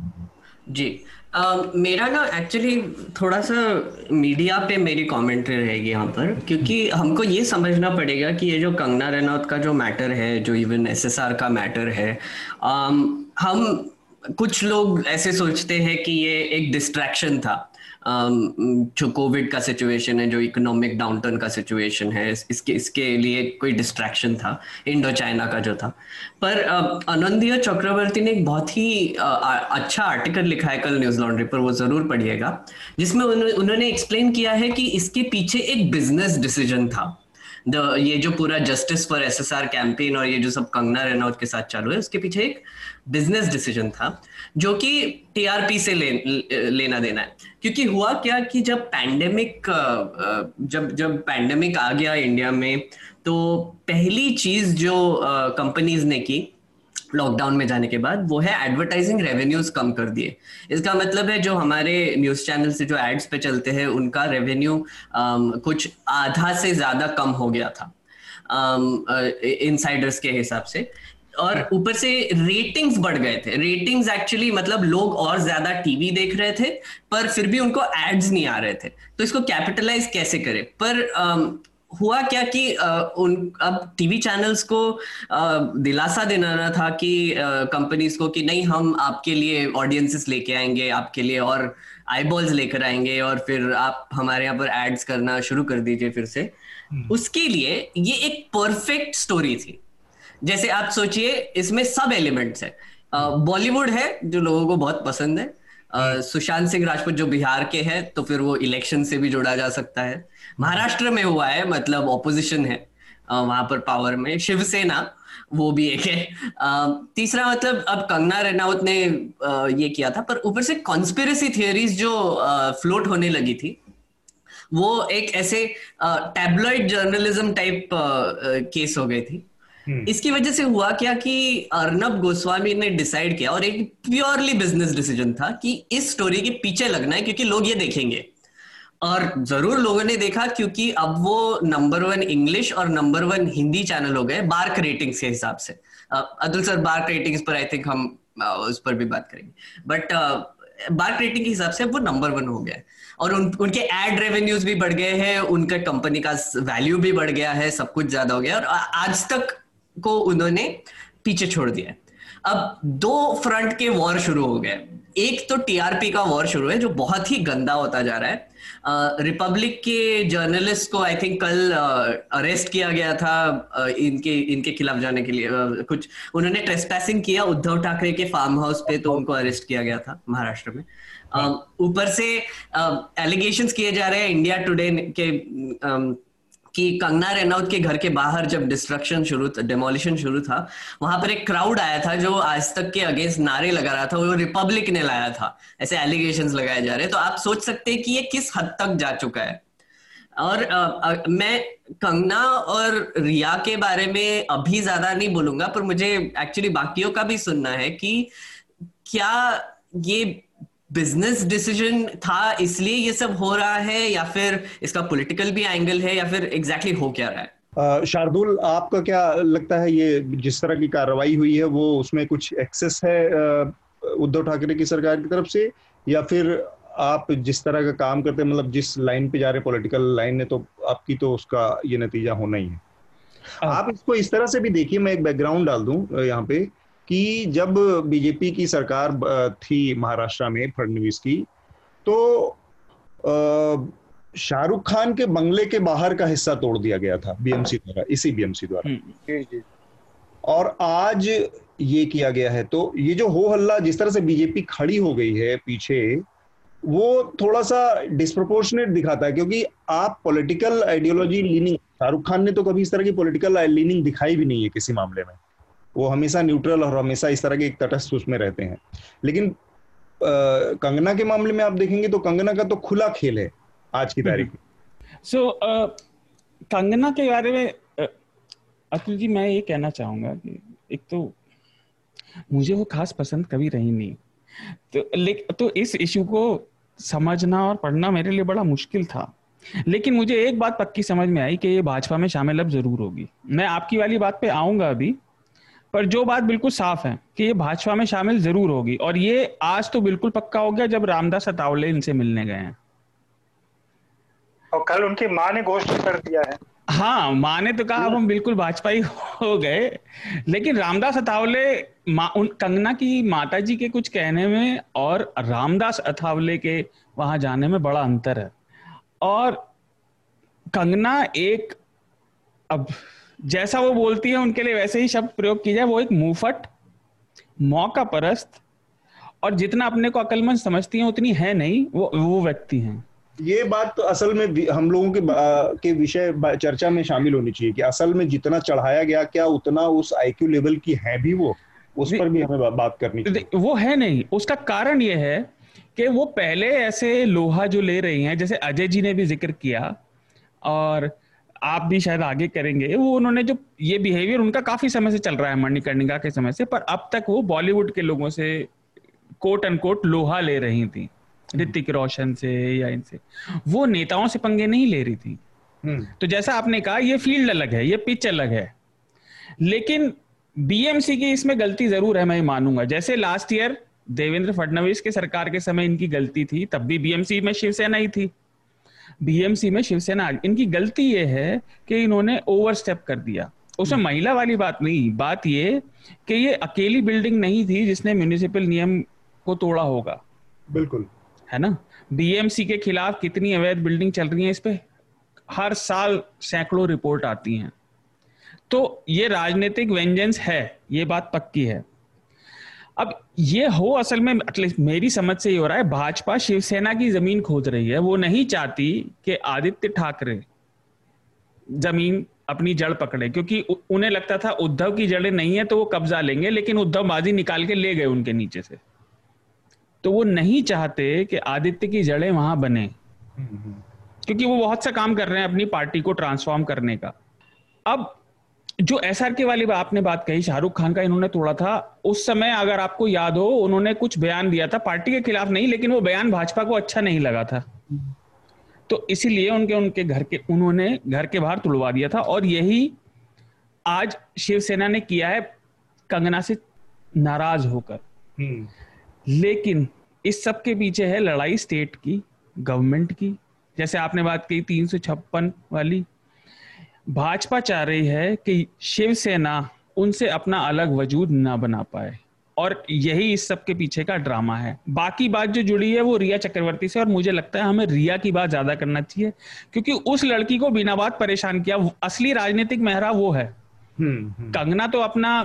जी। आ, मेरा ना एक्चुअली थोड़ा सा मीडिया पे मेरी कमेंट्री रहेगी यहाँ पर क्योंकि हमको ये समझना पड़ेगा कि ये जो कंगना रनौत का जो मैटर है जो इवन एसएसआर का मैटर है आ, हम कुछ लोग ऐसे सोचते हैं कि ये एक डिस्ट्रैक्शन था। जो कोविड का सिचुएशन है, जो इकोनॉमिक डाउनटर्न का सिचुएशन है इसके इसके लिए कोई डिस्ट्रैक्शन था इंडो चाइना का जो था। पर आनंदिया चक्रवर्ती ने एक बहुत ही अच्छा आर्टिकल लिखा है कल न्यूज़ लॉन्ड्री पर, वो ज़रूर पढ़िएगा, जिसमें उन्होंने एक्सप्लेन किया है कि इसके पीछे एक बिज़नेस डिसीज़न था। ये जो पूरा जस्टिस फॉर एसएसआर कैंपेन और ये जो सब कंगना रनौत के साथ चालू है उसके पीछे एक बिज़नेस डिसीज़न था जो कि टीआरपी से ले, लेना देना है। क्योंकि हुआ क्या कि जब पैंडेमिक जब जब पैंडेमिक आ गया इंडिया में तो पहली चीज़ जो कंपनीज़ ने की लॉकडाउन में जाने के बाद, वो है एडवर्टाइजिंग रेवेन्यूज कम कर दिए। इसका मतलब है जो हमारे न्यूज़ चैनल से जो एड्स पे चलते हैं, उनका रेवेन्यू कुछ आधा से ज़्यादा कम हो गया था। इन इनसाइडर्स के हिसाब से। और ऊपर से रेटिंग्स बढ़ गए थे। रेटिंग्स एक्चुअली मतलब लोग और ज़्यादा टीवी देख रहे थे, पर फिर भी उनको एड्स नहीं आ रहे थे। तो इसको कैपिटलाइज कैसे करें? पर हुआ क्या कि उन अब टीवी चैनल्स को दिलासा देना था कि कंपनीज़ को कि नहीं हम आपके लिए ऑडियंसेस लेके आएँगे आपके लिए और आई बॉल्स लेकर आएँगे और फिर आप हमारे यहाँ पर एड्स करना शुरू कर दीजिए फिर से हम्म। उसके लिए ये एक परफेक्ट स्टोरी थी जैसे आप सोचिए इसमें सब एलिमेंट्स है बॉलीवुड है जो लोगों को बहुत पसंद है। सुशांत सिंह राजपूत जो बिहार के हैं तो फिर वो इलेक्शन से भी जोड़ा जा सकता है। महाराष्ट्र में हुआ है मतलब ऑपोजिशन है वहाँ पर पावर में। शिवसेना, वो भी एक है। तीसरा मतलब अब कंगना रनौत ने ये किया था, पर ऊपर से कॉन्स्पिरसी थियोरीज जो फ्लोट होने लगी थी, वो एक ऐसे टैबलॉइड जर्नलिज्म टाइप केस हो गई थी। इसकी वजह से हुआ क्या कि अर्नब गोस्वामी ने डिसाइड किया और एक प्योरली बिज़नेस डिसीज़न था कि इस स्टोरी के पीछे लगना है क्योंकि लोग ये देखेंगे। और ज़रूर लोगों ने देखा क्योंकि अब वो नंबर वन इंग्लिश और नंबर वन हिंदी चैनल हो गए बार्क रेटिंग्स के हिसाब से। अतुल सर बार्क रेटिंग्स पर आई थिंक हम उस पर भी बात करेंगे। बट बार्क रेटिंग के हिसाब से वो नंबर वन हो गया। और उन, उनके एड रेवेन्यूज भी बढ़ गए हैं उनका कंपनी का वैल्यू भी बढ़ गया है सब कुछ ज़्यादा हो गया। और आज तक को उन्होंने पीछे छोड़ दिया अब दो फ्रंट के वॉर शुरू हो गए। एक तो टीआरपी का वॉर शुरू है जो बहुत ही गंदा होता जा रहा है। रिपब्लिक uh, के जर्नलिस्ट को आई थिंक कल अरेस्ट uh, किया गया था uh, इनके इनके खिलाफ जाने के लिए। uh, कुछ उन्होंने ट्रेसपैसिंग किया उद्धव ठाकरे के फार्म हाउस पे तो उनको अरेस्ट किया गया था महाराष्ट्र में। ऊपर uh, से एलिगेशंस किए जा रहे हैं। इंडिया टुडे के कि कंगना रनौत के घर के बाहर जब डिस्ट्रक्शन शुरू डेमोलिशन शुरू था वहाँ पर एक क्राउड आया था जो आज तक के अगेंस्ट नारे लगा रहा था वो रिपब्लिक ने लाया था। ऐसे एलिगेशन लगाए जा रहे हैं। तो आप सोच सकते हैं कि ये किस हद तक जा चुका है। और आ, आ, मैं कंगना और रिया के बारे में अभी ज़्यादा नहीं बोलूँगा पर मुझे एक्चुअली बाकियों का भी सुनना है कि क्या ये बिज़नेस डिसीज़न था इसलिए ये सब हो रहा है या फिर इसका पॉलिटिकल भी एंगल है या फिर एग्जैक्टली exactly हो क्या रहा है? शार्दुल आपका क्या लगता है ये जिस तरह की कार्रवाई हुई है वो उसमें कुछ एक्सेस है उद्धव ठाकरे की सरकार की तरफ़ से? या फिर आप जिस तरह का काम करते हैं मतलब जिस लाइन पे जा रहे पॉलिटिकल लाइन है तो आपकी तो उसका ये नतीजा होना ही है। आप इसको इस तरह से भी देखिए मैं एक बैकग्राउंड डाल दूँ यहाँ पे। कि जब बीजेपी की सरकार थी महाराष्ट्र में फडणवीस की तो शाहरुख खान के बंगले के बाहर का हिस्सा तोड़ दिया गया था बीएमसी द्वारा इसी बीएमसी द्वारा हम्म। और आज ये किया गया है तो ये जो हो हल्ला जिस तरह से बीजेपी खड़ी हो गई है पीछे वो थोड़ा सा डिस्प्रोपोर्शनेट दिखाता है क्योंकि आप political ideology leaning Shahrukh Khan ने तो कभी इस तरह की पॉलिटिकल लीनिंग दिखाई भी नहीं है किसी मामले में वो हमेशा न्यूट्रल और हमेशा इस तरह के एक तटस्थ उसमें रहते हैं। लेकिन कंगना के मामले में आप देखेंगे तो कंगना का तो खुला खेल है आज की तारीख में। सो uh, कंगना के बारे में अतुल जी मैं ये कहना चाहूँगा कि एक तो मुझे वो खास पसंद कभी रही नहीं। तो लेकिन तो इस इशू को समझना और पढ़ना मेरे लिए बड़ा मुश्किल था। लेकिन मुझे एक बात पक्की समझ में आई कि ये भाजपा में शामिल अब ज़रूर होगी। मैं आपकी वाली बात पे आऊँगा अभी। पर जो बात बिल्कुल साफ़ है कि ये भाजपा में शामिल ज़रूर होगी और ये आज तो बिल्कुल पक्का हो गया जब रामदास अतावले इनसे मिलने गए हैं। और कल उनकी माँ ने घोषणा कर दिया है। हाँ माँ ने तो कहा अब हम बिल्कुल भाजपा ही हो गए। लेकिन रामदास अथावले उन कंगना की माता जी के कुछ कहने में और रामदास अथावले के वहाँ जाने में बड़ा अंतर है। और कंगना एक अब जैसा वो बोलती है उनके लिए वैसे ही शब्द प्रयोग की जाए। वो एक मुंहफट मौका परस्त और जितना अपने को अकलमंद समझती हैं उतनी है नहीं। वो वो व्यक्ति हैं। ये बात तो असल में हम लोगों के आ, के विषय चर्चा में शामिल होनी चाहिए कि असल में जितना चढ़ाया गया क्या उतना उस आईक्यू लेवल की है भी वो? उस पर भी हमें बात करनी चाहिए। वो है नहीं। उसका कारण ये है कि वो पहले ऐसे लोहा जो ले रही हैं जैसे अजय जी ने भी ज़िक्र किया और आप भी शायद आगे करेंगे। वो उन्होंने जो ये बिहेवियर उनका काफ़ी समय से चल रहा है मणिकर्णिका के समय से पर अब तक वो बॉलीवुड के लोगों से कोट एंड कोट लोहा ले रही थी। ऋतिक रोशन से या इनसे। वो नेताओं से पंगे नहीं ले रही थी। हम्म। तो जैसा आपने कहा ये फ़ील्ड अलग है ये पिच अलग है। लेकिन बीएमसी की इसमें गलती ज़रूर है मैं मानूँगा। जैसे लास्ट ईयर देवेंद्र फडणवीस के सरकार के समय इनकी गलती थी तब भी बीएमसी में शिवसेना ही थी। बीएमसी में शिवसेना इनकी गलती ये है कि इन्होंने ओवर स्टेप कर दिया। उसमें महिला वाली बात नहीं बात ये कि ये अकेली बिल्डिंग नहीं थी जिसने म्यूनिसिपल नियम को तोड़ा होगा। बिल्कुल। है ना? बीएमसी के खिलाफ कितनी अवैध बिल्डिंग चल रही है इस पे? हर साल सैकड़ों रिपोर्ट आती हैं। तो ये राजनीतिक वेंजेंस है ये बात पक्की है। अब ये हो असल में एटलीस्ट मेरी समझ से ये हो रहा है भाजपा शिवसेना की ज़मीन खोद रही है। वो नहीं चाहती कि आदित्य ठाकरे ज़मीन अपनी जड़ पकड़े क्योंकि उन्हें लगता था उद्धव की जड़ें नहीं है तो वो कब्जा लेंगे लेकिन उद्धव बाजी निकाल के ले गए उनके नीचे से। तो वो नहीं चाहते कि आदित्य की जड़ें वहाँ बने। क्योंकि वो बहुत सा काम कर रहे हैं अपनी पार्टी को ट्रांसफॉर्म करने का। अब जो एस आर के वाली आपने बात कही शाहरुख खान का इन्होंने तोड़ा था उस समय अगर आपको याद हो उन्होंने कुछ बयान दिया था पार्टी के खिलाफ नहीं लेकिन वो बयान भाजपा को अच्छा नहीं लगा था तो इसीलिए उनके उनके घर के उन्होंने घर के बाहर तुड़वा दिया था और यही आज शिवसेना ने किया है कंगना से नाराज़ होकर हम्म। लेकिन इस सब के पीछे है लड़ाई स्टेट की गवर्नमेंट की जैसे आपने बात की तीन सौ छप्पन वाली भाजपा चाह रही है कि शिवसेना उनसे अपना अलग वजूद ना बना पाए। और यही इस सब के पीछे का ड्रामा है। बाकी बात जो जुड़ी है वो रिया चक्रवर्ती से और मुझे लगता है हमें रिया की बात ज़्यादा करना चाहिए क्योंकि उस लड़की को बिना बात परेशान किया असली राजनीतिक मेहरा वो है। हम्म, हम्म। कंगना तो अपना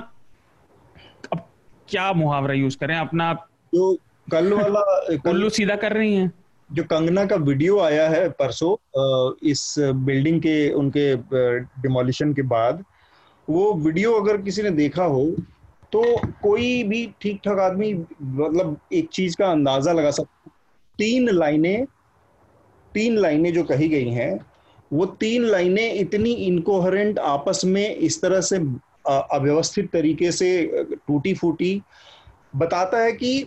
अब क्या मुहावरा यूज़ करें अपना जो कल वाला कुल्लू सीधा कर रही हैं। जो कंगना का वीडियो आया है परसों इस बिल्डिंग के, उनके डिमोलिशन के बाद, वो वीडियो अगर किसी ने देखा हो तो कोई भी ठीक ठाक आदमी मतलब एक चीज़ का अंदाज़ा लगा सकता तीन लाइनें तीन लाइनें जो कही गई हैं, वो तीन लाइनें इतनी इनकोहरेंट आपस में इस तरह से अव्यवस्थित तरीके से टूटी फूटी बताता है कि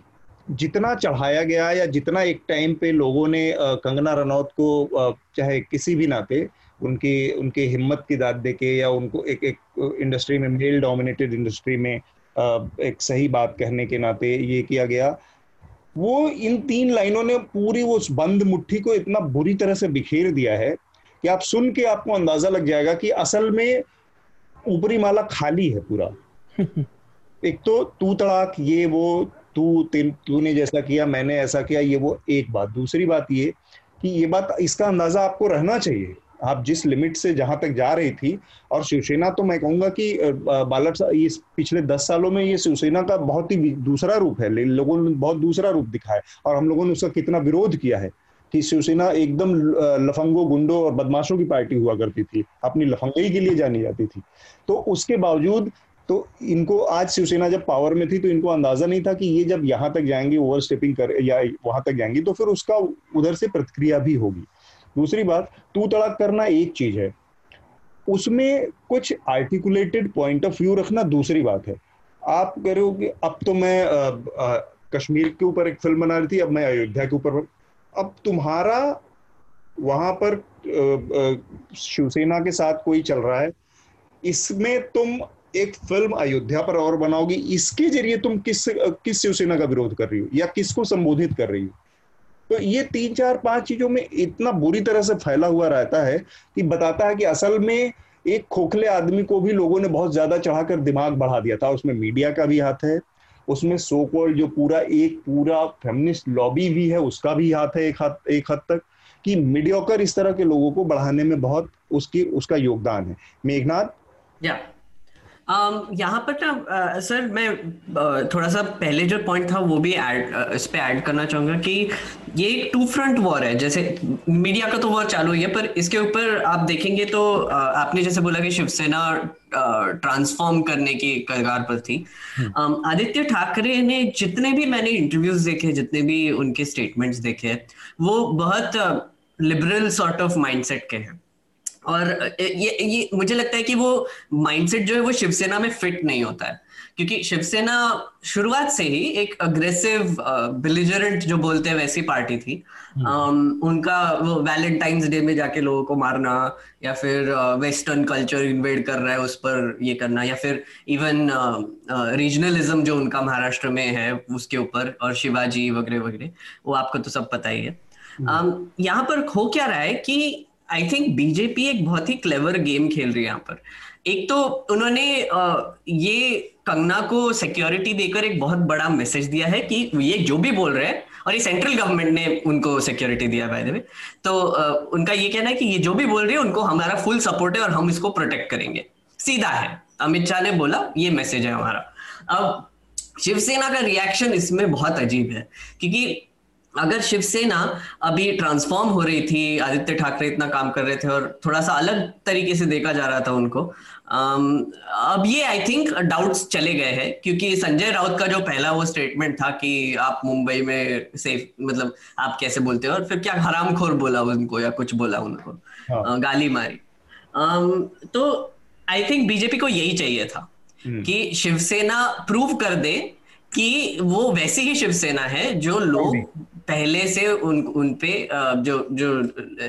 जितना चढ़ाया गया या जितना एक टाइम पे लोगों ने कंगना रनौत को चाहे किसी भी नाते उनकी उनके हिम्मत की दाद देके या उनको एक एक इंडस्ट्री में मेल डोमिनेटेड इंडस्ट्री में एक सही बात कहने के नाते ये किया गया। वो इन तीन लाइनों ने पूरी वो उस बंद मुट्ठी को इतना बुरी तरह से बिखेर दिया है कि आप सुन के आपको अंदाज़ा लग जाएगा कि असल में ऊपरी माला खाली है पूरा। एक तो तू तड़ाक ये वो तू तूने जैसा किया, मैंने ऐसा किया, ये वो एक बात। दूसरी बात ये कि ये बात, इसका अंदाज़ा आपको रहना चाहिए। आप जिस लिमिट से जहाँ तक जा रही थी, और शिवसेना तो मैं कहूँगा कि बालक ये पिछले दस सालों में ये शिवसेना का बहुत ही दूसरा रूप है। लोगों ने बहुत दूसरा रूप दिखाया और हम लोगों ने उसका कितना विरोध किया है कि शिवसेना एकदम लफंगो गुंडो और बदमाशों की पार्टी हुआ करती थी, अपनी लफंगई के लिए जानी जाती थी। तो उसके बावजूद तो इनको आज शिवसेना जब पावर में थी तो इनको अंदाज़ा नहीं था कि ये जब यहाँ तक जाएँगे ओवर स्टेपिंग कर या वहाँ तक जाएँगी तो फिर उसका उधर से प्रतिक्रिया भी होगी। दूसरी बात तू तड़ाक करना एक चीज़ है। उसमें कुछ आर्टिकुलेटेड पॉइंट ऑफ़ व्यू रखना दूसरी बात है। आप कह रहे हो कि अब तो मैं आ, आ, कश्मीर के ऊपर एक फ़िल्म बना रही थी अब मैं अयोध्या के ऊपर अब तुम्हारा वहाँ पर शिवसेना के साथ कोई चल रहा है इसमें तुम एक फ़िल्म अयोध्या पर और बनाओगी, इसके ज़रिए तुम किस किस शिवसेना का विरोध कर रही हो, या किसको संबोधित कर रही हो? तो ये तीन, चार, पाँच चीज़ों में इतना बुरी तरह से फैला हुआ रहता है कि बताता है कि असल में एक खोखले आदमी को भी लोगों ने बहुत ज़्यादा चढ़ाकर दिमाग बढ़ा दिया था। उसमें मीडिया का भी हाथ है, उसमें सो कॉल्ड जो पूरा, एक पूरा फेमिनिस्ट लॉबी भी है, उसका भी हाथ है एक हद एक हद तक, कि मीडियोकर इस तरह के लोगों को बढ़ाने में बहुत उसकी, उसका योगदान है। मेघनाथ या। Um, यहाँ पर ना सर मैं थोड़ा सा पहले जो पॉइंट था वो भी ऐड इस पे ऐड करना चाहूँगा कि ये एक टू फ्रंट वॉर है। जैसे मीडिया का तो वॉर चालू ही है पर इसके ऊपर आप देखेंगे तो आपने जैसे बोला कि शिवसेना ट्रांसफॉर्म करने की कगार पर थी। um, आदित्य ठाकरे ने जितने भी मैंने इंटरव्यूज़ देखे जितने भी उनके स्टेटमेंट्स देखे वो बहुत लिबरल सॉर्ट ऑफ़ माइंडसेट के हैं। और ये ये मुझे लगता है कि वो माइंडसेट जो है वो शिवसेना में फिट नहीं होता है। क्योंकि शिवसेना शुरुआत से ही एक अग्रेसिव बिलिजरेंट जो बोलते हैं वैसी पार्टी थी। um, उनका वो वैलेंटाइंस डे में जाके लोगों को मारना या फिर वेस्टर्न कल्चर इन्वेड कर रहा है उस पर ये करना या फिर इवन रीजनलिज्म जो उनका महाराष्ट्र में है उसके ऊपर और शिवाजी वगैरह वगैरह वो आपको तो सब पता ही है। um, यहाँ पर हो क्या रहा है कि आई थिंक बीजेपी एक बहुत ही क्लेवर गेम खेल रही है यहाँ पर। एक तो उन्होंने ये कंगना को सिक्योरिटी देकर एक बहुत बड़ा मैसेज दिया है कि ये जो भी बोल रहे हैं, और ये सेंट्रल गवर्नमेंट ने उनको सिक्योरिटी दिया बाय द वे तो उनका ये कहना है कि ये जो भी बोल रही है, उनको हमारा फुल सपोर्ट है और हम इसको प्रोटेक्ट करेंगे। सीधा है। अमित शाह ने बोला, ये मैसेज है हमारा। अब शिवसेना का रिएक्शन इसमें बहुत अजीब है, क्योंकि अगर शिवसेना अभी ट्रांसफॉर्म हो रही थी आदित्य ठाकरे इतना काम कर रहे थे और थोड़ा सा अलग तरीके से देखा जा रहा था उनको अब ये आई थिंक डाउट्स चले गए हैं क्योंकि संजय राउत का जो पहला वो स्टेटमेंट था कि आप मुंबई में सेफ़ मतलब आप कैसे बोलते हो और फिर क्या हरामखोर बोला उनको या कुछ बोला उनको हाँ. गाली मारी तो आई थिंक बीजेपी को यही चाहिए था हम्म। कि शिवसेना प्रूव कर दे कि वो वैसी ही शिवसेना है जो लोग पहले से उन उन पे जो जो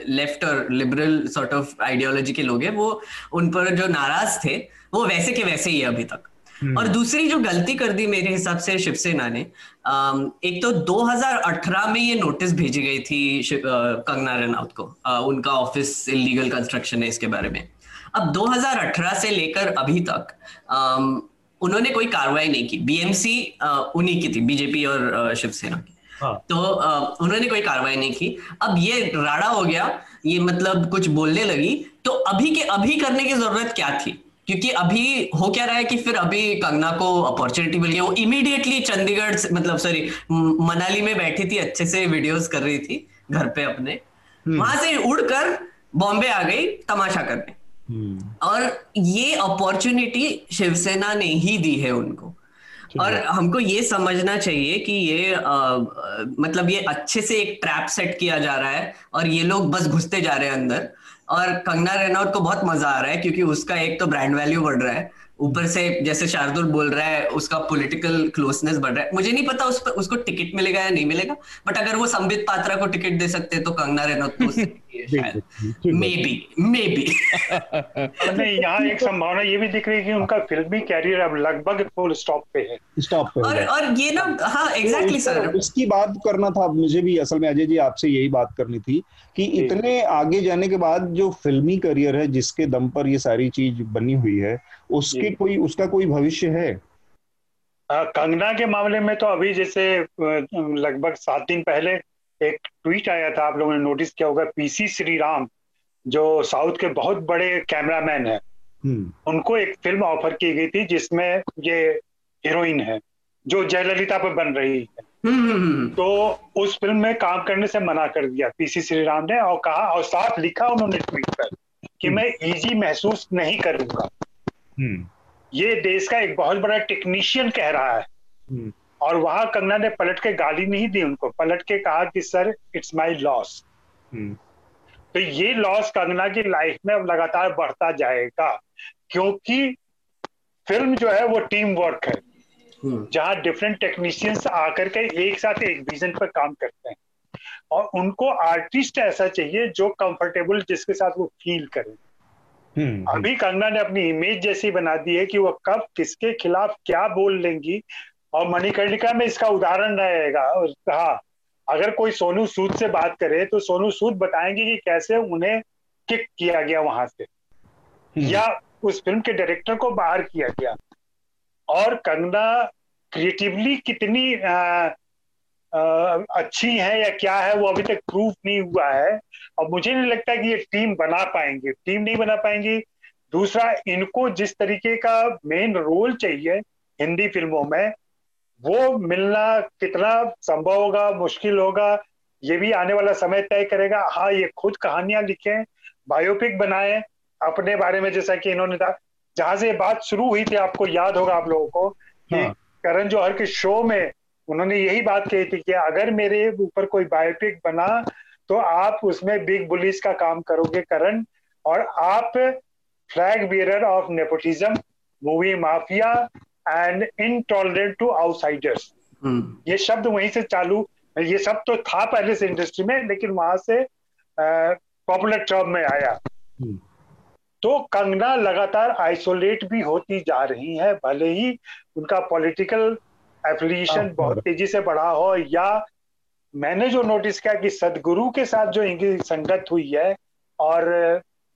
लेफ़्ट और लिबरल सॉर्ट ऑफ़ आइडियोलॉजी के लोग हैं वो उन पर जो नाराज़ थे वो वैसे के वैसे ही अभी तक। हम्म। और दूसरी जो गलती कर दी मेरे हिसाब से शिवसेना ने एक तो 2018 में ये नोटिस भेजी गई थी कंगना रनौत को उनका ऑफ़िस इलीगल कंस्ट्रक्शन है इसके बारे में। अब 2018 से लेकर अभी तक उन्होंने कोई कार्रवाई नहीं की। बीएमसी उन्हीं की थी बीजेपी और शिवसेना की। हाँ. तो उन्होंने कोई कार्रवाई नहीं की अब ये राड़ा हो गया ये मतलब कुछ बोलने लगी तो अभी के अभी करने की ज़रूरत क्या थी क्योंकि अभी हो क्या रहा है कि फिर अभी कंगना को अपॉर्चुनिटी मिल गई वो इमीडिएटली चंडीगढ़ मतलब सॉरी मनाली में बैठी थी अच्छे से वीडियोस कर रही थी घर पे अपने हम्म। वहाँ से उड़कर बॉम्बे आ गई तमाशा करने हम्म। और ये अपॉर्चुनिटी शिवसेना ने ही दी है उनको और हमको ये समझना चाहिए कि ये आ, मतलब ये अच्छे से एक ट्रैप सेट किया जा रहा है और ये लोग बस घुसते जा रहे हैं अंदर। और कंगना रनौत को बहुत मज़ा आ रहा है क्योंकि उसका एक तो ब्रांड वैल्यू बढ़ रहा है। ऊपर से जैसे शार्दुल बोल रहा है उसका पॉलिटिकल क्लोजनेस बढ़ रहा है। मुझे नहीं पता उस पर उसको टिकट मिलेगा या नहीं मिलेगा बट अगर वो संबित पात्रा को टिकट दे सकते तो कंगना रेनौत तो बी मे नहीं यहाँ एक संभावना ये भी दिख रही है कि उनका फिल्मी कैरियर अब लगभग फुल स्टॉप पे है। स्टॉप पे और और ये ना हाँ एग्जैक्टली सर। इसकी बात करना था मुझे भी असल में अजय जी आपसे यही बात करनी थी कि इतने आगे जाने के बाद जो फिल्मी करियर है जिसके दम पर ये सारी चीज़ बनी हुई है उसके कोई उसका कोई भविष्य है? कंगना के मामले में तो अभी जैसे लगभग सात दिन पहले एक ट्वीट आया था आप लोगों ने नोटिस किया होगा पीसी श्री राम जो साउथ के बहुत बड़े कैमरामैन है हम्म। उनको एक फ़िल्म ऑफ़र की गई थी जिसमें ये हीरोइन है जो जयललिता पर बन रही है। हम्म, हम्म, तो उस फ़िल्म में काम करने से मना कर दिया पीसी श्री राम ने और कहा और साथ लिखा उन्होंने ट्वीट पर कि मैं इजी महसूस नहीं करूँगा। ये देश का एक बहुत बड़ा टेक्नीशियन कह रहा है। और वहाँ कंगना ने पलट के गाली नहीं दी उनको। पलट के कहा कि सर इट्स माय लॉस तो ये लॉस कंगना की लाइफ में अब लगातार बढ़ता जाएगा क्योंकि फ़िल्म जो है वो टीम वर्क है। जहाँ डिफरेंट टेक्नीशियंस आकर के एक साथ एक विजन पर काम करते हैं। और उनको आर्टिस्ट ऐसा चाहिए जो कंफर्टेबल जिसके साथ वो फील करे। हम्म, हम्म। अभी कंगना ने अपनी इमेज जैसी बना दी है कि वो कब किसके खिलाफ क्या बोल लेंगी और मणिकर्णिका में इसका उदाहरण रहेगा। हाँ अगर कोई सोनू सूद से बात करे तो सोनू सूद बताएँगे कि कैसे उन्हें किक किया गया वहाँ से। हम्म। या उस फ़िल्म के डायरेक्टर को बाहर किया गया। और कंगना क्रिएटिवली कितनी आ, आ, अच्छी है या क्या है वो अभी तक प्रूफ नहीं हुआ है। और मुझे नहीं लगता कि ये टीम बना पाएँगे। टीम नहीं बना पाएँगी। दूसरा इनको जिस तरीके का मेन रोल चाहिए हिंदी फ़िल्मों में वो मिलना कितना संभव होगा मुश्किल होगा ये भी आने वाला समय तय करेगा। हाँ ये खुद कहानियाँ लिखे बायोपिक बनाए अपने बारे में जैसा कि इन्होंने कहा जहाँ से ये बात शुरू हुई थी आपको याद होगा आप लोगों को कि हाँ। करण जौहर के शो में उन्होंने यही बात कही थी कि अगर मेरे ऊपर कोई बायोपिक बना तो आप उसमें बिग बुलिस का काम करोगे करण। और आप flag bearer of nepotism movie mafia and intolerant to outsiders ये शब्द वहीं से चालू ये सब तो था पहले से इंडस्ट्री में लेकिन वहाँ से पॉपुलर टर्म में आया। Hmm. तो कंगना लगातार आइसोलेट भी होती जा रही है भले ही उनका पॉलिटिकल एफिलिएशन बहुत तेज़ी से बढ़ा हो या मैंने जो नोटिस किया कि सदगुरु के साथ जो इनकी संगत हुई है और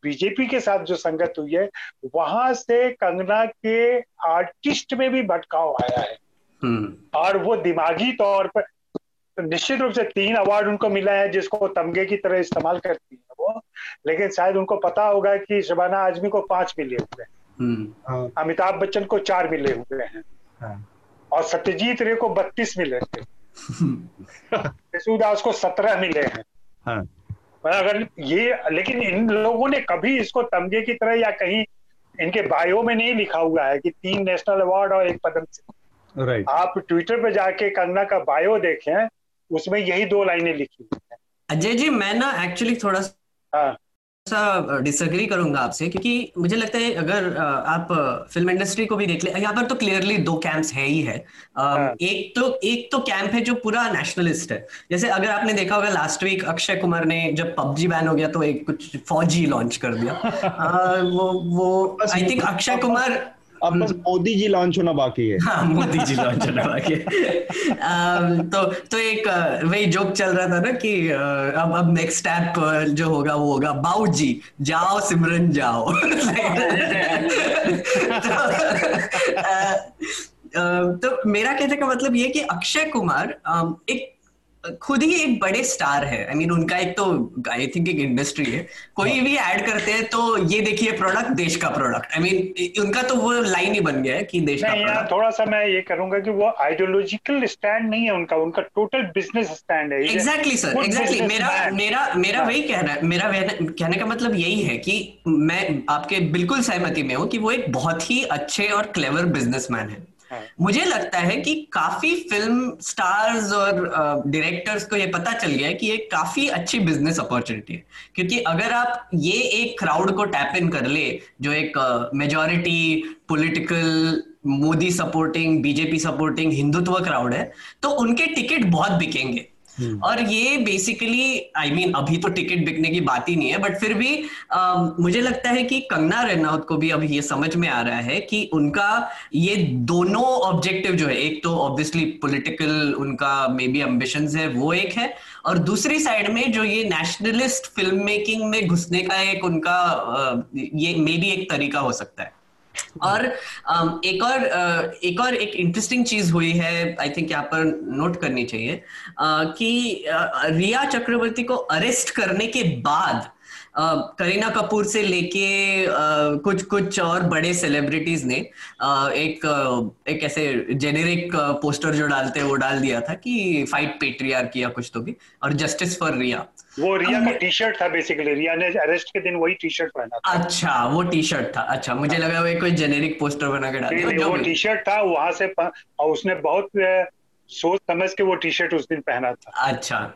बीजेपी के साथ जो संगत हुई है वहाँ से कंगना के आर्टिस्ट में भी भटकाव आया है हम्म। और वो दिमागी तौर पर निश्चित रूप से तीन अवार्ड उनको मिला है जिसको तमगे की तरह इस्तेमाल करती है वो लेकिन शायद उनको पता होगा कि शबाना आजमी को पाँच मिले हुए हैं हम्म। हाँ। अमिताभ बच्चन को चार मिले हुए हैं हाँ। और सत्यजीत रे को बत्तीस मिले थे दास को सत्रह मिले हैं हाँ। अगर ये लेकिन इन लोगों ने कभी इसको तमगे की तरह या कहीं इनके बायो में नहीं लिखा हुआ है कि तीन नेशनल अवार्ड और एक पद्म श्री right. आप ट्विटर पे जाके कंगना का बायो देखें उसमें यही दो लाइनें लिखी हुई है। अजय जी मैं ना एक्चुअली थोड़ा सा हाँ। सा डिसएग्री करूँगा आपसे क्योंकि मुझे लगता है अगर आप फ़िल्म इंडस्ट्री को भी देख ले यहाँ पर तो क्लियरली दो कैंप्स है ही है। हाँ। एक तो एक तो कैंप है जो पूरा नेशनलिस्ट है। जैसे अगर आपने देखा होगा लास्ट वीक अक्षय कुमार ने जब पबजी बैन हो गया तो एक कुछ फौजी लॉन्च कर दिया। वो वो आई थिंक अक्षय कुमार अब बस मोदी जी लॉन्च होना बाकी है। हाँ मोदी जी लॉन्च होना बाकी है। तो तो एक वही जोक चल रहा था ना कि अब अब नेक्स्ट स्टेप जो होगा वो होगा बाऊ जी जाओ सिमरन जाओ। तो, तो मेरा कहने का मतलब ये कि अक्षय कुमार एक खुद ही एक बड़े स्टार है। आई I मीन mean, उनका एक तो आई थिंक एक इंडस्ट्री है। कोई हाँ। भी ऐड करते हैं तो ये देखिए प्रोडक्ट देश का product I I mean mean, उनका तो वो लाइन ही बन गया है कि देश का प्रोडक्ट थोड़ा सा मैं ये करूँगा कि वो आइडियोलॉजिकल स्टैंड नहीं है उनका उनका टोटल बिज़नेस स्टैंड है एग्जैक्टली सर एग्जैक्टली मेरा मेरा मेरा वही कहना है मेरा कहने का मतलब यही है कि मैं आपके बिल्कुल सहमति में हूँ कि वो एक बहुत ही अच्छे और क्लेवर बिजनेसमैन है हाँ। मुझे लगता है कि काफ़ी फ़िल्म स्टार्स और डायरेक्टर्स को ये पता चल गया है कि ये काफ़ी अच्छी बिज़नेस अपॉर्चुनिटी है क्योंकि अगर आप ये एक क्राउड को टैप इन कर ले, जो एक majority political Modi supporting BJP supporting Hindutva crowd है तो उनके टिकट बहुत बिकेंगे। और ये बेसिकली आई मीन अभी तो टिकट बिकने की बात ही नहीं है बट फिर भी आ, मुझे लगता है कि कंगना रनौत को भी अभी ये समझ में आ रहा है कि उनका ये दोनों ऑब्जेक्टिव जो है एक तो ऑब्वियसली पॉलिटिकल उनका मे बी एम्बिशन है वो एक है और दूसरी साइड में जो ये नेशनलिस्ट फ़िल्म मेकिंग में घुसने का एक उनका ये मे बी एक तरीका हो सकता है। और एक और एक और एक इंटरेस्टिंग चीज़ हुई है आई थिंक यहाँ पर नोट करनी चाहिए कि रिया चक्रवर्ती को अरेस्ट करने के बाद करीना कपूर से लेके कुछ कुछ और बड़े सेलिब्रिटीज ने एक एक ऐसे जेनेरिक पोस्टर जो डालते हैं, वो डाल दिया था कि फाइट पेट्रियार किया कुछ तो भी, और जस्टिस फॉर रिया। वो रिया का टी शर्ट था बेसिकली रिया ने अरेस्ट के दिन वही टी शर्ट पहना था। अच्छा वो टी शर्ट था। अच्छा मुझे हाँ। लगा वो कोई जेनेरिक पोस्टर बना के डाल वो टी शर्ट था वहाँ से और उसने बहुत सोच समझ के वो टी शर्ट उस दिन पहना था। अच्छा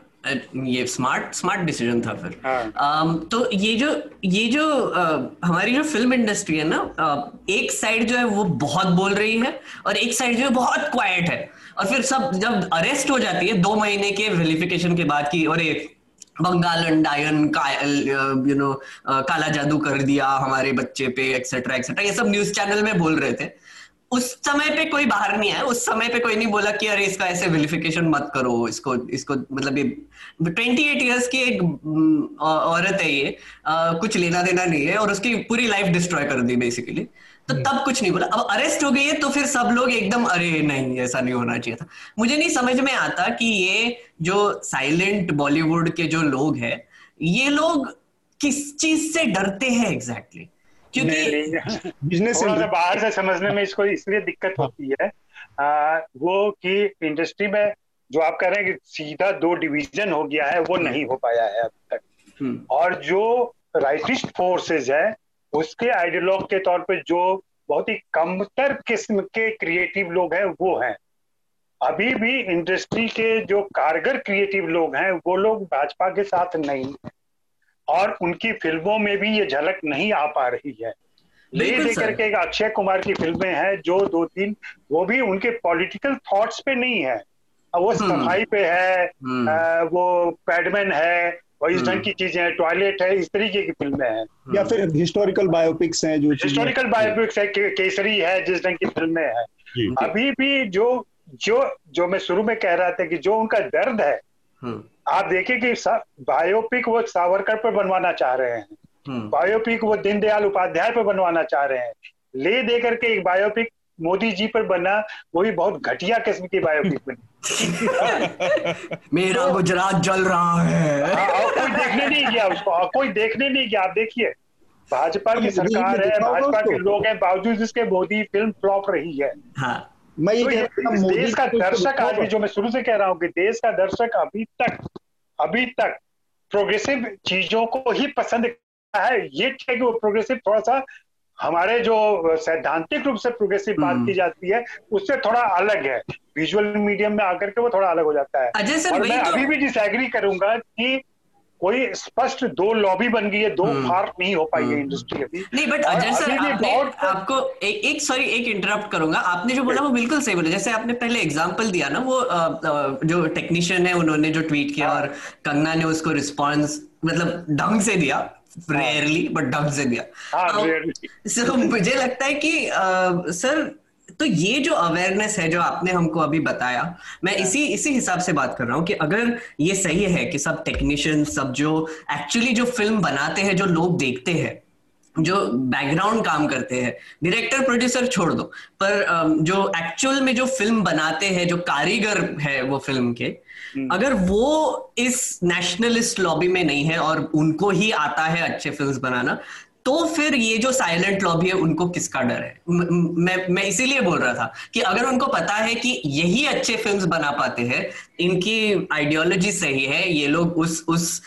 ये स्मार्ट स्मार्ट डिसीज़न था फिर। हाँ. um, तो ये जो ये जो uh, हमारी जो फ़िल्म इंडस्ट्री है ना uh, एक साइड जो है वो बहुत बोल रही है और एक साइड जो है बहुत क्वाइट है। और फिर सब जब अरेस्ट हो जाती है दो महीने के वेरिफिकेशन के बाद की और बंगाल अंडायन का यू नो काला जादू कर दिया हमारे बच्चे पे एक्सेट्रा एक्सेट्रा ये सब न्यूज़ चैनल में बोल रहे थे। उस समय पे कोई बाहर नहीं आया उस समय पे कोई नहीं बोला कि अरे इसका ऐसे वेरिफिकेशन मत करो इसको इसको मतलब ये ट्वेंटी एट ईयर्स की एक औरत है ये आ, कुछ लेना देना नहीं है और उसकी पूरी लाइफ डिस्ट्रॉय कर दी बेसिकली तो हम्म। तब कुछ नहीं बोला अब अरेस्ट हो गई है तो फिर सब लोग एकदम अरे नहीं ऐसा नहीं होना चाहिए था मुझे नहीं समझ में आता कि ये जो साइलेंट बॉलीवुड के जो लोग हैं ये लोग किस चीज़ से डरते हैं एग्जैक्टली exactly? क्योंकि बिज़नेस बाहर से समझने में इसको इसलिए दिक्कत हाँ। होती है आ, वो कि इंडस्ट्री में जो आप कह रहे हैं कि सीधा दो डिवीज़न हो गया है वो नहीं हो पाया है अब तक हम्म। और जो राइटिस्ट फोर्सेज है उसके आइडियोलॉग के तौर पे जो बहुत ही कमतर किस्म के क्रिएटिव लोग हैं वो हैं अभी भी इंडस्ट्री के जो कारगर क्रिएटिव लोग हैं वो लोग भाजपा के साथ नहीं और उनकी फ़िल्मों में भी ये झलक नहीं आ पा रही है। ले देकर के एक अक्षय कुमार की फ़िल्में हैं जो दो तीन वो भी उनके पॉलिटिकल थॉट्स पे नहीं है। वो हम्म। सफ़ाई पे है हम्म। आ, वो पैडमैन है और इस ढंग हम्म। की चीज़ें हैं टॉयलेट है इस तरीके की फ़िल्में हैं। या फिर हिस्टोरिकल बायोपिक्स हैं जो हिस्टोरिकल बायोपिक्स है केसरी है जिस ढंग की फ़िल्में हैं। अभी भी जो जो जो मैं शुरू में कह रहा था कि जो उनका दर्द है आप देखिए कि बायोपिक वो सावरकर पर बनवाना चाह रहे हैं। बायोपिक हम्म। वो दीनदयाल उपाध्याय पर बनवाना चाह रहे हैं। ले दे करके एक बायोपिक मोदी जी पर बना वो भी बहुत घटिया किस्म की बायोपिक बनी। मेरा गुजरात जल रहा है। हाँ, कोई देखने नहीं गया उसको कोई देखने नहीं गया। आप देखिए भाजपा की सरकार है भाजपा के लोग हैं बावजूद इसके मोदी फ़िल्म फ्लॉप रही है। हाँ। मैं ये तो देश का दर्शक आदमी जो मैं शुरू से कह रहा हूँ कि देश का दर्शक अभी तक अभी तक प्रोग्रेसिव चीज़ों को ही पसंद है। ये ठीक है कि वो प्रोग्रेसिव थोड़ा सा हमारे जो सैद्धांतिक रूप से प्रोग्रेसिव बात हम्म। की जाती है उससे थोड़ा अलग है। विजुअल मीडियम में आकर के वो थोड़ा अलग हो जाता है। अजय सर और मैं तो... अभी भी डिसएग्री करूँगा कि कोई स्पष्ट दो लॉबी बन गई है दो हम्म। नहीं हो पाई है इंडस्ट्री अभी। नहीं बट अजय सर आपने आपको एक एक सॉरी एक इंटरप्ट करूँगा। आपने जो बोला वो बिल्कुल सही बोला। जैसे आपने पहले एग्जांपल दिया ना वो जो टेक्नीशियन है उन्होंने जो ट्वीट किया हाँ। और कंगना ने उसको रिस्पॉन्स मतलब ढंग से दिया रेयरली बट ढंग से दिया। सर हाँ, मुझे लगता है कि सर तो ये जो अवेयरनेस है जो आपने हमको अभी बताया मैं इसी इसी हिसाब से बात कर रहा हूँ कि अगर ये सही है कि सब टेक्नीशियन सब जो एक्चुअली जो फ़िल्म बनाते हैं जो लोग देखते हैं जो बैकग्राउंड काम करते हैं डायरेक्टर प्रोड्यूसर छोड़ दो पर जो एक्चुअल में जो फ़िल्म बनाते हैं जो कारीगर है वो फ़िल्म के हम्म। अगर वो इस नेशनलिस्ट लॉबी में नहीं है और उनको ही आता है अच्छे फिल्म्स बनाना तो फिर ये जो साइलेंट लॉबी है उनको किसका डर है? मैं मैं इसीलिए बोल रहा था कि अगर उनको पता है कि यही अच्छे फिल्म्स बना पाते हैं इनकी आइडियोलॉजी सही है ये लोग उस उस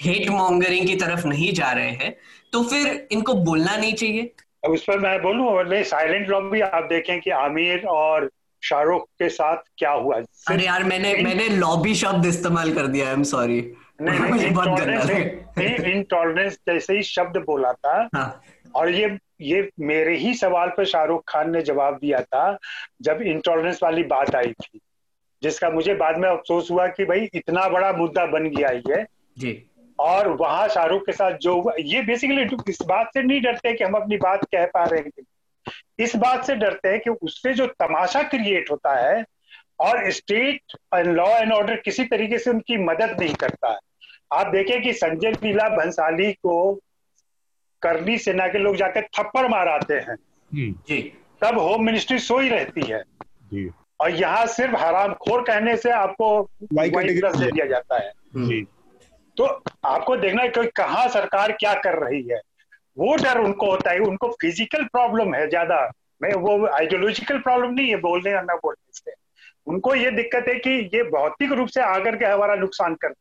हेट मॉन्गरिंग की तरफ़ नहीं जा रहे हैं तो फिर इनको बोलना नहीं चाहिए। अब उस पर मैं बोलूँ साइलेंट लॉबी आप देखें कि आमिर और शाहरुख के साथ क्या हुआ। अरे यार मैंने मैंने लॉबी शब्द इस्तेमाल कर दिया आई एम सॉरी इंटॉलरेंस जैसे ही शब्द बोला था हाँ. और ये ये मेरे ही सवाल पर शाहरुख खान ने जवाब दिया था जब इंटॉलरेंस वाली बात आई थी जिसका मुझे बाद में अफसोस हुआ कि भाई इतना बड़ा मुद्दा बन गया ये। जी। और वहाँ शाहरुख के साथ जो हुआ ये बेसिकली इस बात से नहीं डरते कि हम अपनी बात कह पा रहे हैं। इस बात से डरते हैं कि उससे जो तमाशा क्रिएट होता है और स्टेट लॉ एंड ऑर्डर किसी तरीके से उनकी मदद नहीं करता है। आप देखें कि संजय लीला भंसाली को करनी सेना के लोग जाकर थप्पड़ माराते हैं। हम्म। जी। तब होम मिनिस्ट्री सोई रहती है। जी। और यहाँ सिर्फ़ हराम खोर कहने से आपको दे दिया जाता है। जी। तो आपको देखना है कि कहाँ सरकार क्या कर रही है। वो डर उनको होता है उनको फ़िज़िकल प्रॉब्लम है ज़्यादा। मैं वो आइडियोलॉजिकल प्रॉब्लम नहीं है बोलने या ना बोलने से। उनको ये दिक्कत है कि ये भौतिक रूप से आकर के हमारा नुकसान कर हम्म।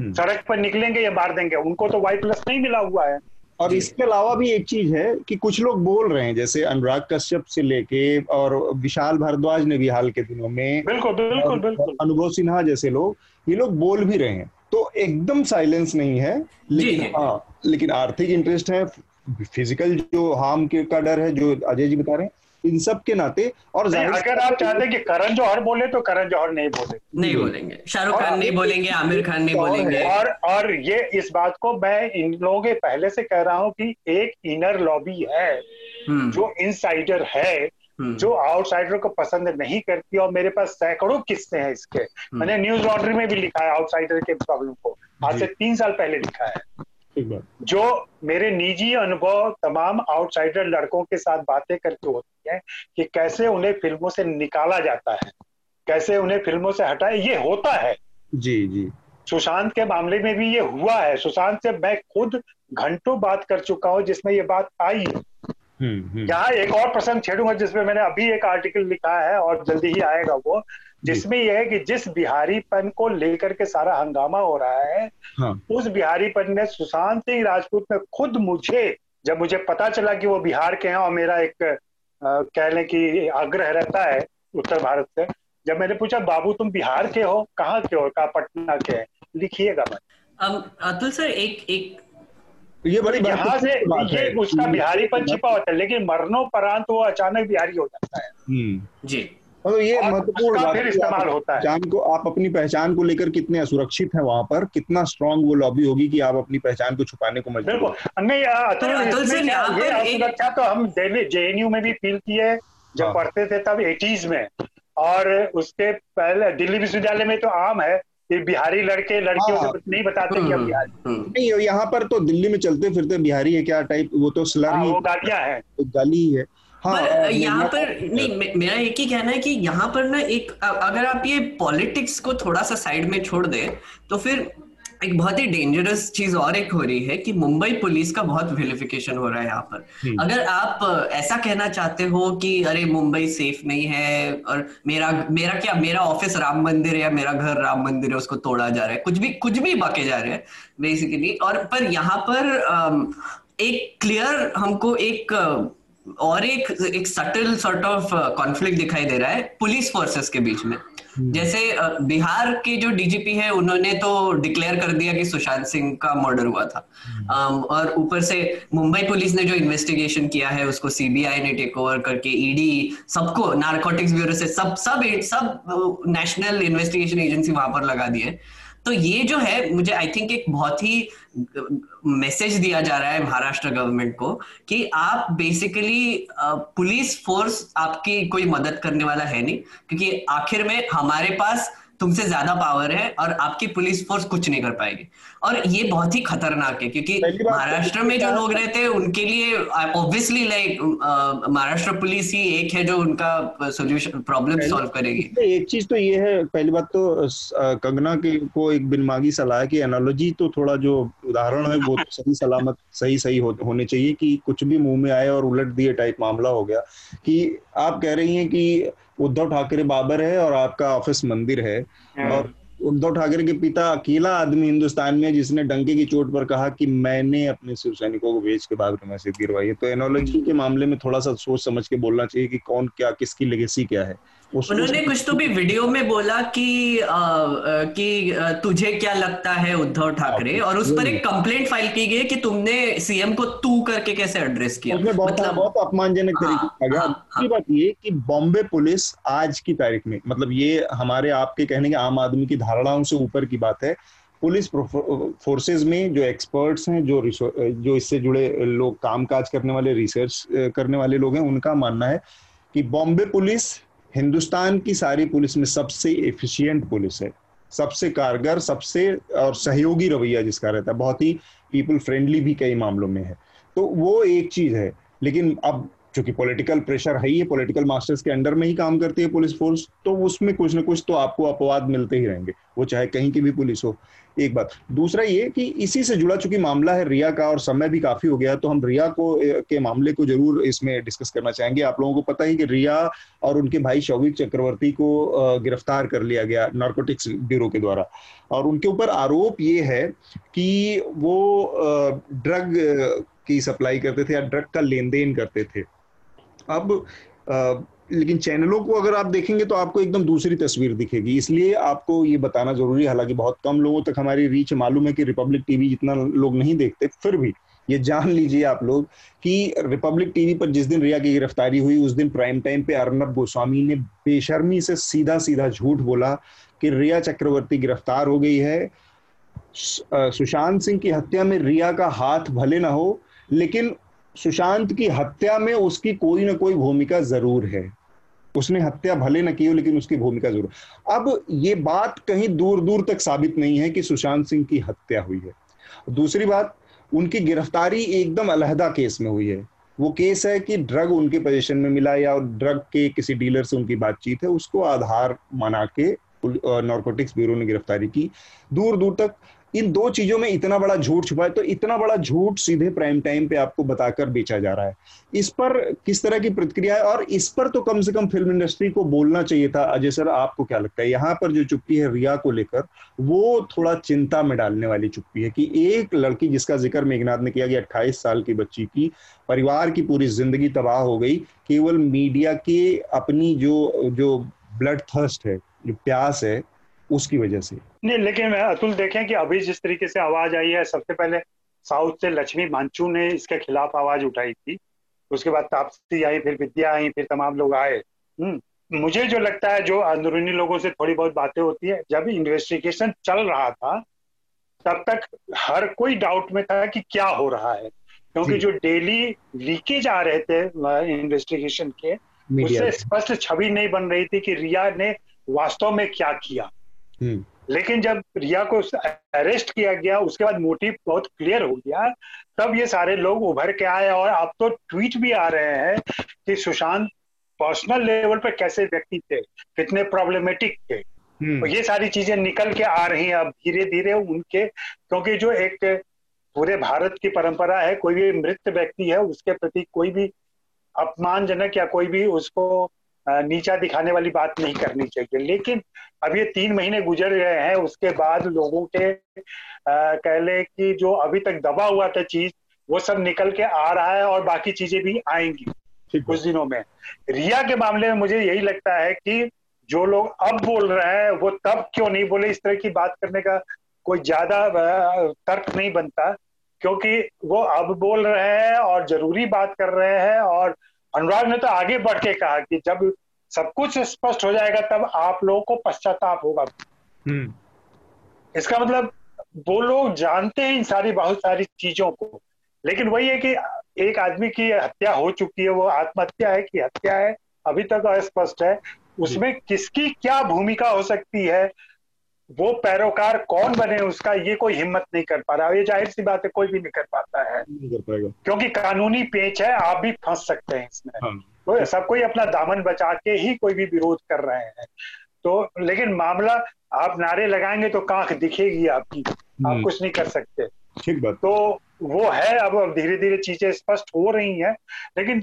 सड़क पर निकलेंगे या मार देंगे उनको तो वाई प्लस नहीं मिला हुआ है। और इसके अलावा भी एक चीज़ है कि कुछ लोग बोल रहे हैं जैसे अनुराग कश्यप से लेके और विशाल भारद्वाज ने भी हाल के दिनों में बिल्कुल बिल्कुल बिल्कुल। अनुभव सिन्हा जैसे लोग ये लोग बोल भी रहे हैं। तो एकदम साइलेंस नहीं है लेकिन हाँ लेकिन आर्थिक इंटरेस्ट है फ़िज़िकल जो हार्म के का डर है जो अजय जी बता रहे हैं इन सब के नाते और अगर आप चाहते हैं कि करण जौहर बोले तो करण जौहर नहीं बोले। नहीं बोलेंगे। शाहरुख खान नहीं बोलेंगे आमिर खान नहीं बोलेंगे। और और ये इस बात को मैं इन लोगों के पहले से कह रहा हूँ कि एक इनर लॉबी है हम्म। जो इनसाइडर है हम्म। जो आउटसाइडर को पसंद नहीं करती और मेरे पास सैकड़ों किस्से हैं इसके। हम्म। मैंने न्यूज़ लॉन्ड्री में भी लिखा है आउटसाइडर के प्रॉब्लम को। आज से तीन साल पहले लिखा है। जो मेरे निजी अनुभव तमाम आउटसाइडर लड़कों के साथ बातें करके होती है कि कैसे उन्हें फ़िल्मों से निकाला जाता है कैसे उन्हें फ़िल्मों से हटाए ये होता है। जी जी। सुशांत के मामले में भी ये हुआ है। सुशांत से मैं खुद घंटों बात कर चुका हूँ जिसमें ये बात आई। है हम्म, हम्म। यहाँ एक और प्रसंग छेड़ूँगा जिसमें मैंने अभी एक आर्टिकल लिखा है और जल्दी ही आएगा वो। जिसमें यह है कि जिस बिहारीपन को लेकर के सारा हंगामा हो रहा है हाँ। उस बिहारीपन ने सुशांत सिंह राजपूत ने खुद मुझे जब मुझे पता चला कि वो बिहार के हैं और मेरा एक कह लें कि आग्रह रहता है उत्तर भारत से जब मैंने पूछा बाबू तुम बिहार के हो? कहाँ के हो? कहा पटना के है? लिखिएगा मैं अतुल सर एक एक ये बड़ी यहाँ से ये उसका बिहारीपन छिपा होता है लेकिन मरणोपरांत वो अचानक बिहारी हो जाता है। हम्म। जी। तो ये महत्वपूर्ण बात इस्तेमाल होता है। पहचान को आप अपनी पहचान को लेकर कितने असुरक्षित हैं वहाँ पर कितना स्ट्रांग वो लॉबी होगी कि आप अपनी पहचान को छुपाने को मजबूर नहीं सुरक्षा तो हम जेएनयू में भी फील किए जब हाँ। पढ़ते थे तब एटीज में। और उसके पहले दिल्ली विश्वविद्यालय में तो आम है बिहारी लड़के लड़कियों हाँ। से नहीं बताते कि हम बिहारी हम्म। नहीं यहाँ पर तो दिल्ली में चलते फिरते बिहारी है क्या टाइप वो तो स्लर हाँ, ही गालियाँ है। गाली है। हाँ, यहाँ पर नहीं मेरा एक ही कहना है कि यहाँ पर ना एक अगर आप ये पॉलिटिक्स को थोड़ा सा साइड में छोड़ दें तो फिर एक बहुत ही डेंजरस चीज़ और एक हो रही है कि मुंबई पुलिस का बहुत विलिफिकेशन हो रहा है यहाँ पर। हम्म। अगर आप ऐसा कहना चाहते हो कि अरे मुंबई सेफ़ नहीं है और मेरा मेरा क्या मेरा ऑफ़िस राम मंदिर है या मेरा घर राम मंदिर है उसको तोड़ा जा रहा है? कुछ भी कुछ भी बाके जा रहे हैं बेसिकली और पर यहाँ पर एक क्लियर हमको एक और एक एक सटल सॉर्ट ऑफ़ कॉन्फ्लिक्ट दिखाई दे रहा है पुलिस फोर्सेस के बीच में हम्म। जैसे बिहार के जो डीजीपी है उन्होंने तो डिक्लेयर कर दिया कि सुशांत सिंह का मर्डर हुआ था हम्म। और ऊपर से मुंबई पुलिस ने जो इन्वेस्टिगेशन किया है उसको सीबीआई ने टेक ओवर करके ईडी e सबको नार्कोटिक्स ब्यूरो से सब सब सब नेशनल इन्वेस्टिगेशन एजेंसी वहाँ पर लगा दी है तो ये जो है मुझे आई थिंक एक बहुत ही मैसेज दिया जा रहा है महाराष्ट्र गवर्नमेंट को कि आप बेसिकली पुलिस फोर्स आपकी कोई मदद करने वाला है नहीं, क्योंकि आखिर में हमारे पास तुमसे ज़्यादा पावर है और आपकी पुलिस फोर्स कुछ नहीं कर पाएगी। और ये बहुत ही खतरनाक है क्योंकि महाराष्ट्र में जो लोग रहते हैं उनके लिए ऑब्वियसली लाइक महाराष्ट्र पुलिस ही एक है जो उनका सोल्यूशन प्रॉब्लम सॉल्व करेगी। एक चीज़ तो ये है पहली बात तो कंगना की को एक बिनमागी सलाह की कि एनोलॉजी तो थोड़ा जो उदाहरण है वो तो सही सलामत सही सही हो, होने चाहिए कि कुछ भी मुँह में आए और उलट दिए टाइप मामला हो गया कि आप कह रही हैं कि उद्धव ठाकरे बाबर है और आपका ऑफ़िस मंदिर है हाँ। और उद्धव ठाकरे के पिता अकेला आदमी हिंदुस्तान में जिसने डंके की चोट पर कहा कि मैंने अपने शिव सैनिकों को भेज के बाबर मस्जिद गिरवाई है। तो एनोलॉजी के मामले में थोड़ा सा सोच समझ के बोलना चाहिए कि कौन क्या किसकी लेगेसी क्या है। उन्होंने कुछ तो भी वीडियो में बोला कि आ, कि तुझे क्या लगता है उद्धव ठाकरे? और उस पर एक कंप्लेंट फ़ाइल की गई कि तुमने सीएम को तू करके कैसे एड्रेस किया? बहुत, मतलब बहुत अपमानजनक तरीके से गया हाँ, हाँ, बात ये कि बॉम्बे पुलिस आज की तारीख में मतलब ये हमारे आपके कहने के आम आदमी की धारणाओं से ऊपर की बात है। पुलिस फोर्सेस में जो एक्सपर्ट्स हैं, जो जो इससे जुड़े लोग, कामकाज करने वाले, रिसर्च करने वाले लोग हैं, उनका मानना है कि बॉम्बे पुलिस हिंदुस्तान की सारी पुलिस में सबसे एफिशिएंट पुलिस है। सबसे कारगर, सबसे, और सहयोगी रवैया जिसका रहता है। बहुत ही पीपल फ्रेंडली भी कई मामलों में है। तो वो एक चीज़ है। लेकिन अब चूँकि पॉलिटिकल प्रेशर है ही पॉलिटिकल मास्टर्स के अंडर में ही काम करती है पुलिस फोर्स तो उसमें कुछ ना कुछ तो आपको अपवाद मिलते ही रहेंगे, वो चाहे कहीं की भी पुलिस हो। एक बात, दूसरा ये कि इसी से जुड़ा चूँकि मामला है रिया का और समय भी काफ़ी हो गया तो हम रिया को के मामले को ज़रूर इसमें डिस्कस करना चाहेंगे। आप लोगों को पता ही कि रिया और उनके भाई शौविक चक्रवर्ती को गिरफ़्तार कर लिया गया नार्कोटिक्स ब्यूरो के द्वारा। और उनके ऊपर आरोप ये है कि वो ड्रग की सप्लाई करते थे या ड्रग का लेन देन करते थे। अब लेकिन चैनलों को अगर आप देखेंगे तो आपको एकदम दूसरी तस्वीर दिखेगी। इसलिए आपको ये बताना ज़रूरी है। हालाँकि बहुत कम लोगों तक हमारी रीच मालूम है कि रिपब्लिक टीवी जितना लोग नहीं देखते, फिर भी ये जान लीजिए आप लोग कि रिपब्लिक टीवी पर जिस दिन रिया की गिरफ्तारी हुई, उस दिन प्राइम टाइम पे अर्नब गोस्वामी ने बेशर्मी से सीधा सीधा झूठ बोला कि रिया चक्रवर्ती गिरफ़्तार हो गई है। सुशांत सिंह की हत्या में रिया का हाथ भले ना हो, लेकिन सुशांत की हत्या में उसकी कोई ना कोई भूमिका ज़रूर है। उसने हत्या भले न की हो, लेकिन उसकी भूमिका ज़रूर। अब ये बात कहीं दूर दूर तक साबित नहीं है कि सुशांत सिंह की हत्या हुई है। दूसरी बात, उनकी गिरफ्तारी एकदम अलहदा केस में हुई है। वो केस है कि ड्रग उनके पोजीशन में मिला या ड्रग के किसी डीलर से उनकी बातचीत है, उसको आधार माना के नॉर्कोटिक्स ब्यूरो ने गिरफ्तारी की। दूर दूर तक इन दो चीज़ों में इतना बड़ा झूठ छुपा है तो इतना बड़ा झूठ सीधे प्राइम टाइम पे आपको बताकर बेचा जा रहा है। इस पर किस तरह की प्रतिक्रिया है? और इस पर तो कम से कम फ़िल्म इंडस्ट्री को बोलना चाहिए था। अजय सर, आपको क्या लगता है? यहाँ पर जो चुप्पी है रिया को लेकर, वो थोड़ा चिंता में डालने वाली चुप्पी है कि एक लड़की जिसका ज़िक्र मेघनाथ ने किया कि अट्ठाईस साल की बच्ची की, परिवार की पूरी ज़िंदगी तबाह हो गई, केवल मीडिया के अपनी जो जो ब्लड थर्स्ट है, जो प्यास है उसकी वजह से। नहीं लेकिन अतुल देखें कि अभी जिस तरीके से आवाज़ आई है सबसे पहले साउथ से लक्ष्मी मांचू ने इसके खिलाफ आवाज़ उठाई थी। उसके बाद तापसी आई फिर विद्या आई फिर तमाम लोग आए। हम्म, मुझे जो लगता है जो अंदरूनी लोगों से थोड़ी बहुत बातें होती है जब इन्वेस्टिगेशन चल रहा था तब तक हर कोई डाउट में था कि क्या हो रहा है। क्योंकि जो। डेली लीकेज आ रहे थे इन्वेस्टिगेशन के उससे स्पष्ट छवि नहीं बन रही थी कि रिया ने वास्तव में क्या किया। लेकिन जब रिया को अरेस्ट किया गया उसके बाद मोटिव बहुत क्लियर हो गया तब ये सारे लोग उभर के आए और अब तो ट्वीट भी आ रहे हैं कि सुशांत पर्सनल लेवल पर कैसे व्यक्ति थे कितने प्रॉब्लमेटिक थे हम्म। तो ये सारी चीज़ें निकल के आ रही हैं अब धीरे धीरे उनके क्योंकि जो एक पूरे भारत की परंपरा है कोई भी मृत व्यक्ति है उसके प्रति कोई भी अपमानजनक या कोई भी उसको नीचा दिखाने वाली बात नहीं करनी चाहिए। लेकिन अब ये तीन महीने गुजर गए हैं उसके बाद लोगों के कह ले कि जो अभी तक दबा हुआ था चीज़ वो सब निकल के आ रहा है और बाकी चीज़ें भी आएँगी कुछ दिनों में। रिया के मामले में मुझे यही लगता है कि जो लोग अब बोल रहे हैं वो तब क्यों नहीं बोले? इस तरह की बात करने का कोई ज़्यादा तर्क नहीं बनता क्योंकि वो अब बोल रहे हैं और ज़रूरी बात कर रहे हैं और अनुराग ने तो आगे बढ़ के कहा कि जब सब कुछ स्पष्ट हो जाएगा तब आप लोगों को पश्चाताप होगा। हम्म। इसका मतलब वो लोग जानते हैं इन सारी बहुत सारी चीज़ों को लेकिन वही है कि एक आदमी की हत्या हो चुकी है वो आत्महत्या है कि हत्या है अभी तक अस्पष्ट है। उसमें किसकी क्या भूमिका हो सकती है? वो पैरोकार कौन बने उसका ये कोई हिम्मत नहीं कर पा रहा। ये ज़ाहिर सी बात है कोई भी नहीं कर पाता है। नहीं कर पाएगा। क्योंकि कानूनी पेच है आप भी फंस सकते हैं इसमें। हाँ। तो सब कोई अपना दामन बचा के ही कोई भी विरोध कर रहे हैं। तो लेकिन मामला आप नारे लगाएँगे तो कांख दिखेगी आपकी। आप हम्म। कुछ नहीं कर सकते। ठीक बात। तो वो है अब धीरे धीरे चीज़ें स्पष्ट हो रही हैं। लेकिन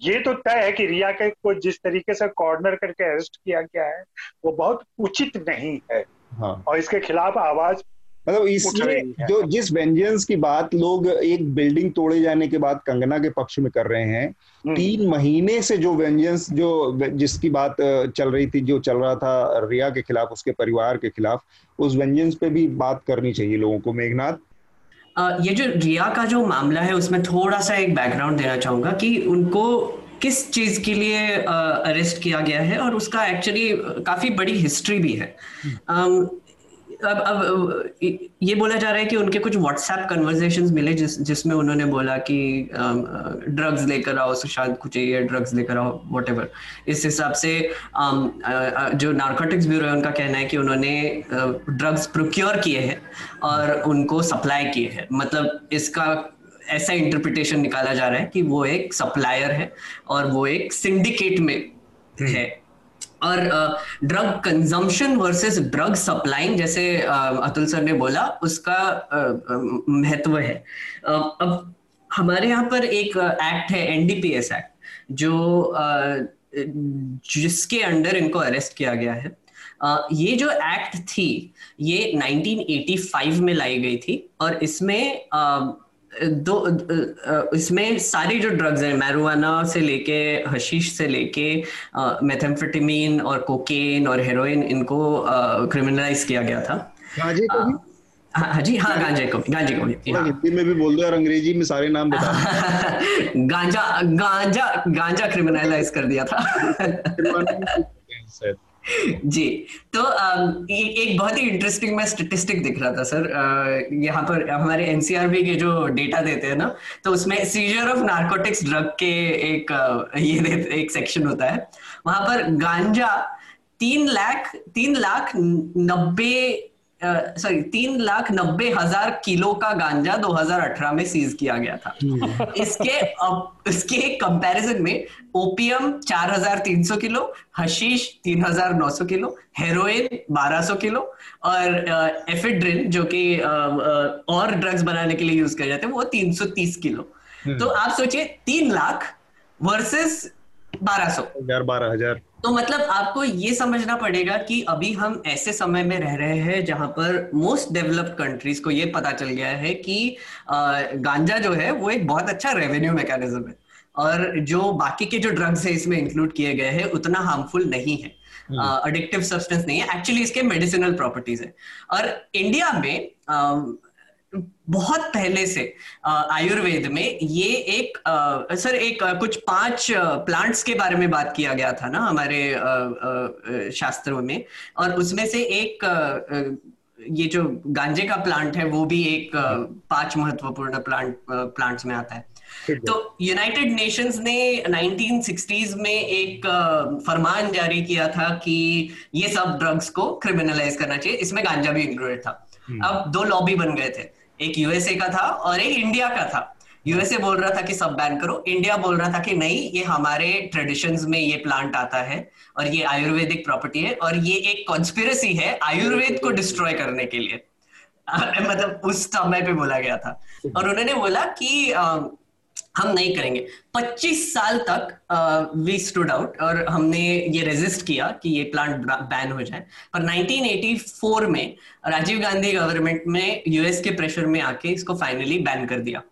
ये तो तय है कि रिया के को जिस तरीके से कॉर्नर करके अरेस्ट किया गया है वो बहुत उचित नहीं है। हाँ। और इसके खिलाफ आवाज़ मतलब इसलिए जो जिस वेंजेंस की बात लोग एक बिल्डिंग तोड़े जाने के बाद कंगना के पक्ष में कर रहे हैं हम्म। तीन महीने से जो वेंजेंस जो जिसकी बात चल रही थी जो चल रहा था रिया के खिलाफ उसके परिवार के खिलाफ उस वेंजेंस पे भी बात करनी चाहिए लोगों को मेघनाथ ये जो रिया का जो मामला है उसमें थोड़ा सा एक बैकग्राउंड देना चाहूँगा कि उनको किस चीज़ के लिए अरेस्ट किया गया है और उसका एक्चुअली काफ़ी बड़ी हिस्ट्री भी है हम्म। अब अब ये बोला जा रहा है कि उनके कुछ व्हाट्सएप कन्वर्सेशन मिले जिस, जिसमें उन्होंने बोला कि ड्रग्स लेकर आओ, सुशांत कुछ ये ड्रग्स लेकर आओ वट इस हिसाब से जो नार्कोटिक्स ब्यूरो है, उनका कहना है कि उन्होंने ड्रग्स प्रोक्योर किए हैं और उनको सप्लाई किए हैं मतलब इसका ऐसा इंटरप्रिटेशन निकाला जा रहा है कि वो एक सप्लायर है और वो एक सिंडिकेट में हम्म। है। और drug consumption versus drug supplying जैसे अतुल सर ने बोला उसका महत्व है। अब हमारे यहाँ पर एक एक्ट है एनडीपीएस एक्ट जो जिसके अंडर इनको अरेस्ट किया गया है। ये जो एक्ट थी ये 1985 में लाई गई थी और इसमें दो इसमें सारी जो ड्रग्स हैं मैरुआना से लेके हशीश से लेके मेथेम्फेटामीन और कोकेन और हेरोइन इनको क्रिमिनलाइज किया गया था। गांजे को भी? हाँ, हाँ जी हाँ गांजे को भी गांजे को भी हाँ। हिंदी में भी बोल दो और अंग्रेज़ी में सारे नाम बता गांजा गांजा गांजा क्रिमिनलाइज कर दिया था। जी। तो एक बहुत ही इंटरेस्टिंग मैं स्टेटिस्टिक दिख रहा था सर यहाँ पर हमारे एनसीआरबी के जो डेटा देते हैं ना तो उसमें सीजर ऑफ़ नार्कोटिक्स ड्रग के एक ये एक सेक्शन होता है। वहाँ पर गांजा तीन लाख तीन लाख नब्बे सॉरी तीन लाख नब्बे हज़ार किलो का गांजा 2018 में सीज किया गया था हम्म। इसके इसके कंपैरिजन में opium 4300 kilo hashish 3900 kilo heroin 1200 kilo और एफिड्रिन जो कि और ड्रग्स बनाने के लिए यूज़ किया जाते हैं वो 330 किलो हम्म। तो आप सोचिए तीन लाख वर्सेस बारह सौ बारह हज़ार तो मतलब आपको ये समझना पड़ेगा कि अभी हम ऐसे समय में रह रहे हैं जहाँ पर मोस्ट डेवलप्ड कंट्रीज़ को ये पता चल गया है कि गांजा जो है वो एक बहुत अच्छा रेवेन्यू मैकेनिज्म है। और जो बाकी के जो ड्रग्स है इसमें इंक्लूड किए गए हैं उतना हार्मफुल नहीं है। अडिक्टिव हम्म। सब्सटेंस नहीं है। एक्चुअली इसके मेडिसिनल प्रॉपर्टीज़ है। और इंडिया में बहुत पहले से आयुर्वेद में ये एक आ, सर एक आ, कुछ पाँच प्लांट्स के बारे में बात किया गया था ना हमारे आ, आ, शास्त्रों में। और उसमें से एक आ, ये जो गांजे का प्लांट है वो भी एक पाँच महत्वपूर्ण प्लांट प्लांट्स में आता है। तो यूनाइटेड नेशंस ने 1960s में एक फरमान जारी किया था कि ये सब ड्रग्स को क्रिमिनलाइज करना चाहिए। इसमें गांजा भी इंक्लूडेड था। हम्म। अब दो लॉबी बन गए थे। एक यूएसए का था और एक इंडिया का था। यूएसए बोल रहा था कि सब बैन करो। इंडिया बोल रहा था कि नहीं, ये हमारे ट्रेडिशंस में ये प्लांट आता है और ये आयुर्वेदिक प्रॉपर्टी है और ये एक कॉन्स्पिरसी है आयुर्वेद को डिस्ट्रॉय करने के लिए। मतलब उस समय पे बोला गया था। और उन्होंने बोला कि हम नहीं करेंगे। 25 साल तक वी स्टूड आउट और हमने ये रेजिस्ट किया कि ये प्लांट बैन हो जाए। पर 1984 में राजीव गांधी गवर्नमेंट में यूएस के प्रेशर में आके इसको फाइनली बैन कर दिया।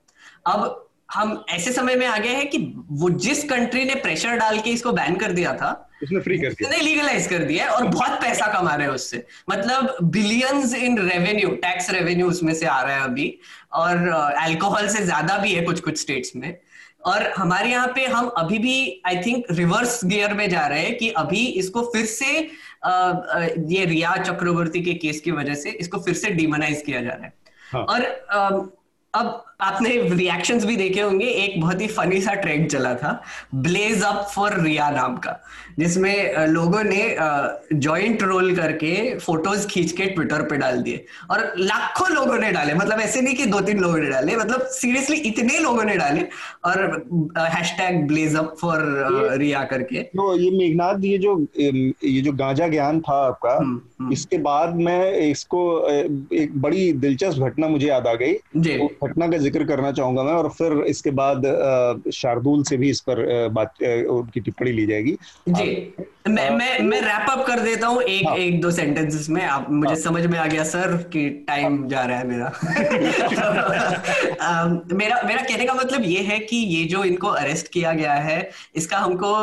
अब हम ऐसे समय में आ गए हैं कि वो जिस कंट्री ने प्रेशर डाल के इसको बैन कर दिया था उसने फ्री कर दिया। लीगलाइज कर दिया है और बहुत पैसा कमा रहे हैं उससे। मतलब billions in revenue tax revenue उसमें से आ रहा है अभी और अल्कोहल से ज़्यादा भी है कुछ कुछ स्टेट्स में। और हमारे यहाँ पे हम अभी भी आई थिंक रिवर्स गियर में जा रहे हैं कि अभी इसको फिर से आ, ये रिया चक्रवर्ती के केस की वजह से इसको फिर से डिमोनाइज किया जा रहा है। हाँ. और अब आपने रिएक्शंस भी देखे होंगे एक बहुत ही फनी सा ट्रेंड चला था ब्लेज अप फॉर रिया नाम का जिसमें लोगों ने जॉइंट रोल करके फ़ोटोज़ खींच के ट्विटर पे डाल दिए और लाखों लोगों ने डाले मतलब ऐसे नहीं कि दो तीन लोगों ने डाले मतलब सीरियसली इतने लोगों ने डाले और hashtag blaze up for Riya करके। तो ये मेघनाथ ये जो ये जो गांजा ज्ञान था आपका हम्म, हम्म। इसके बाद मैं इसको एक बड़ी दिलचस्प घटना मुझे याद आ गई। घटना का ज़िक्र करना चाहूँगा मैं और फिर इसके बाद शार्दुल से भी इस पर बात उनकी टिप्पणी ली जाएगी जी मैं मैं मैं रैप अप कर देता हूँ एक हाँ. एक दो सेंटेंसेस में आप मुझे हाँ. समझ में आ गया सर कि टाइम हाँ. जा रहा है मेरा मेरा मेरा कहने का मतलब ये है कि ये जो इनको अरेस्ट किया गया है इसका हमको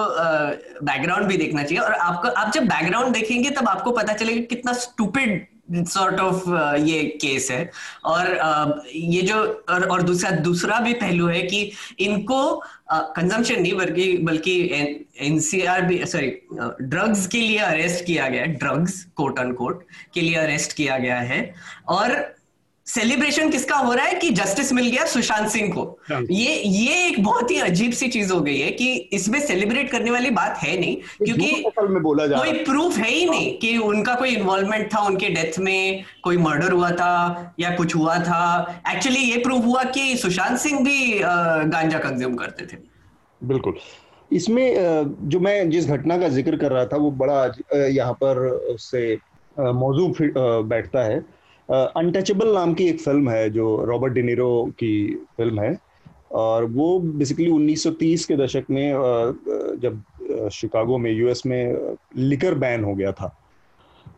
बैकग्राउंड भी देखना चाहिए और आपको आप जब बैकग्राउंड देखेंगे तब आपको पता चलेगा कितना स्टूपिड सॉर्ट ऑफ़ uh, ये केस है। और uh, ये जो और, और दूसरा दूसरा भी पहलू है कि इनको कंजम्पशन uh, नहीं बल्कि बल्कि एनसीआर भी सॉरी ड्रग्स के लिए अरेस्ट किया गया है ड्रग्स कोट अन के लिए अरेस्ट किया गया है। और सेलिब्रेशन किसका हो रहा है कि जस्टिस मिल गया सुशांत सिंह को। ये ये एक बहुत ही अजीब सी चीज़ हो गई है कि इसमें सेलिब्रेट करने वाली बात है नहीं क्योंकि में बोला जा कोई प्रूफ है ही नहीं कि उनका कोई इन्वॉल्वमेंट था उनके डेथ में कोई मर्डर हुआ था या कुछ हुआ था। एक्चुअली ये प्रूफ हुआ कि सुशांत सिंह भी गांजा कंज्यूम करते थे। बिल्कुल। इसमें जो मैं जिस घटना का ज़िक्र कर रहा था वो बड़ा यहाँ पर उससे मौजू बैठता है। अनटचेबल नाम की एक फ़िल्म है जो रॉबर्ट डिनीरो की फ़िल्म है। और वो बेसिकली 1930 के दशक में जब शिकागो में यूएस में लिकर बैन हो गया था।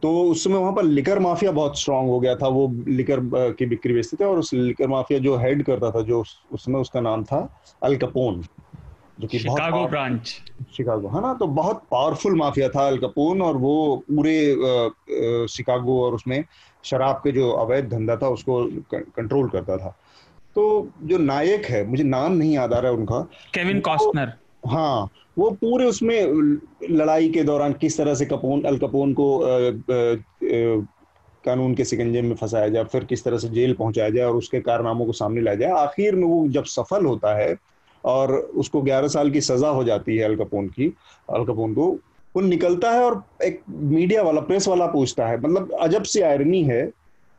तो उस समय वहाँ पर लिकर माफिया बहुत स्ट्रांग हो गया था। वो लिकर की बिक्री बेचते थे और उस लिकर माफिया जो हेड करता था, जो उसमें उसका नाम था अल कपोन जो कि शिकागो ब्रांच शिकागो है ना तो बहुत पावरफुल माफिया था अल कपोन और वो पूरे शिकागो और उसमें शराब के जो अवैध धंधा था उसको कंट्रोल करता था। तो जो नायक है मुझे नाम नहीं याद आ रहा है उनका। केविन कॉस्टनर हाँ वो पूरे उसमें लड़ाई के दौरान किस तरह से कपोन अल कपोन को आ, आ, आ, कानून के सिकंजे में फंसाया जाए फिर किस तरह से जेल पहुँचाया जाए और उसके कारनामों को सामने लाया जाए आखिर में वो जब सफल होता है और उसको 11 साल की सजा हो जाती है अल कपोन की अल कपोन को। वो निकलता है और एक मीडिया वाला प्रेस वाला पूछता है। मतलब अजब सी आयरनी है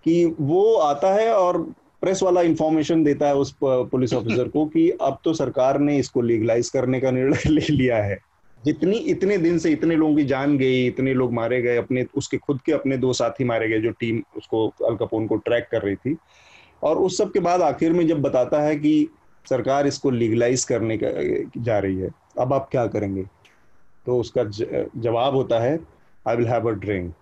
कि वो आता है और प्रेस वाला इंफॉर्मेशन देता है उस पुलिस ऑफिसर को कि अब तो सरकार ने इसको लीगलाइज करने का निर्णय ले लिया है। जितनी इतने दिन से इतने लोगों की जान गई इतने लोग मारे गए अपने उसके खुद के अपने दो साथी मारे गए जो टीम उसको अलकपोन को ट्रैक कर रही थी। और उस सब के बाद आखिर में जब बताता है कि सरकार इसको लीगलाइज करने का जा रही है। अब आप क्या करेंगे? तो उसका जवाब होता है I will have a drink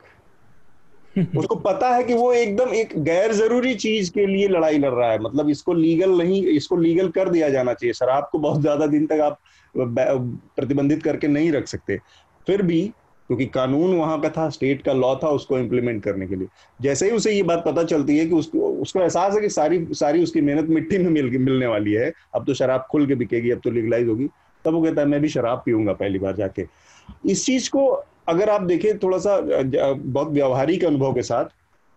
उसको पता है कि वो एकदम एक गैर ज़रूरी चीज़ के लिए लड़ाई लड़ रहा है। मतलब इसको लीगल नहीं इसको लीगल कर दिया जाना चाहिए। शराब को बहुत ज़्यादा दिन तक आप प्रतिबंधित करके नहीं रख सकते। फिर भी क्योंकि कानून वहाँ का था स्टेट का लॉ था उसको इम्प्लीमेंट करने के लिए। जैसे ही उसे ये बात पता चलती है कि उसको उसको एहसास है कि सारी सारी उसकी मेहनत मिट्टी में मिल मिलने वाली है। अब तो शराब खुल के बिकेगी अब तो लीगलाइज होगी। तब वो कहता है मैं भी शराब पीऊँगा पहली बार जाके। इस चीज़ को अगर आप देखें थोड़ा सा बहुत व्यवहारिक अनुभव के साथ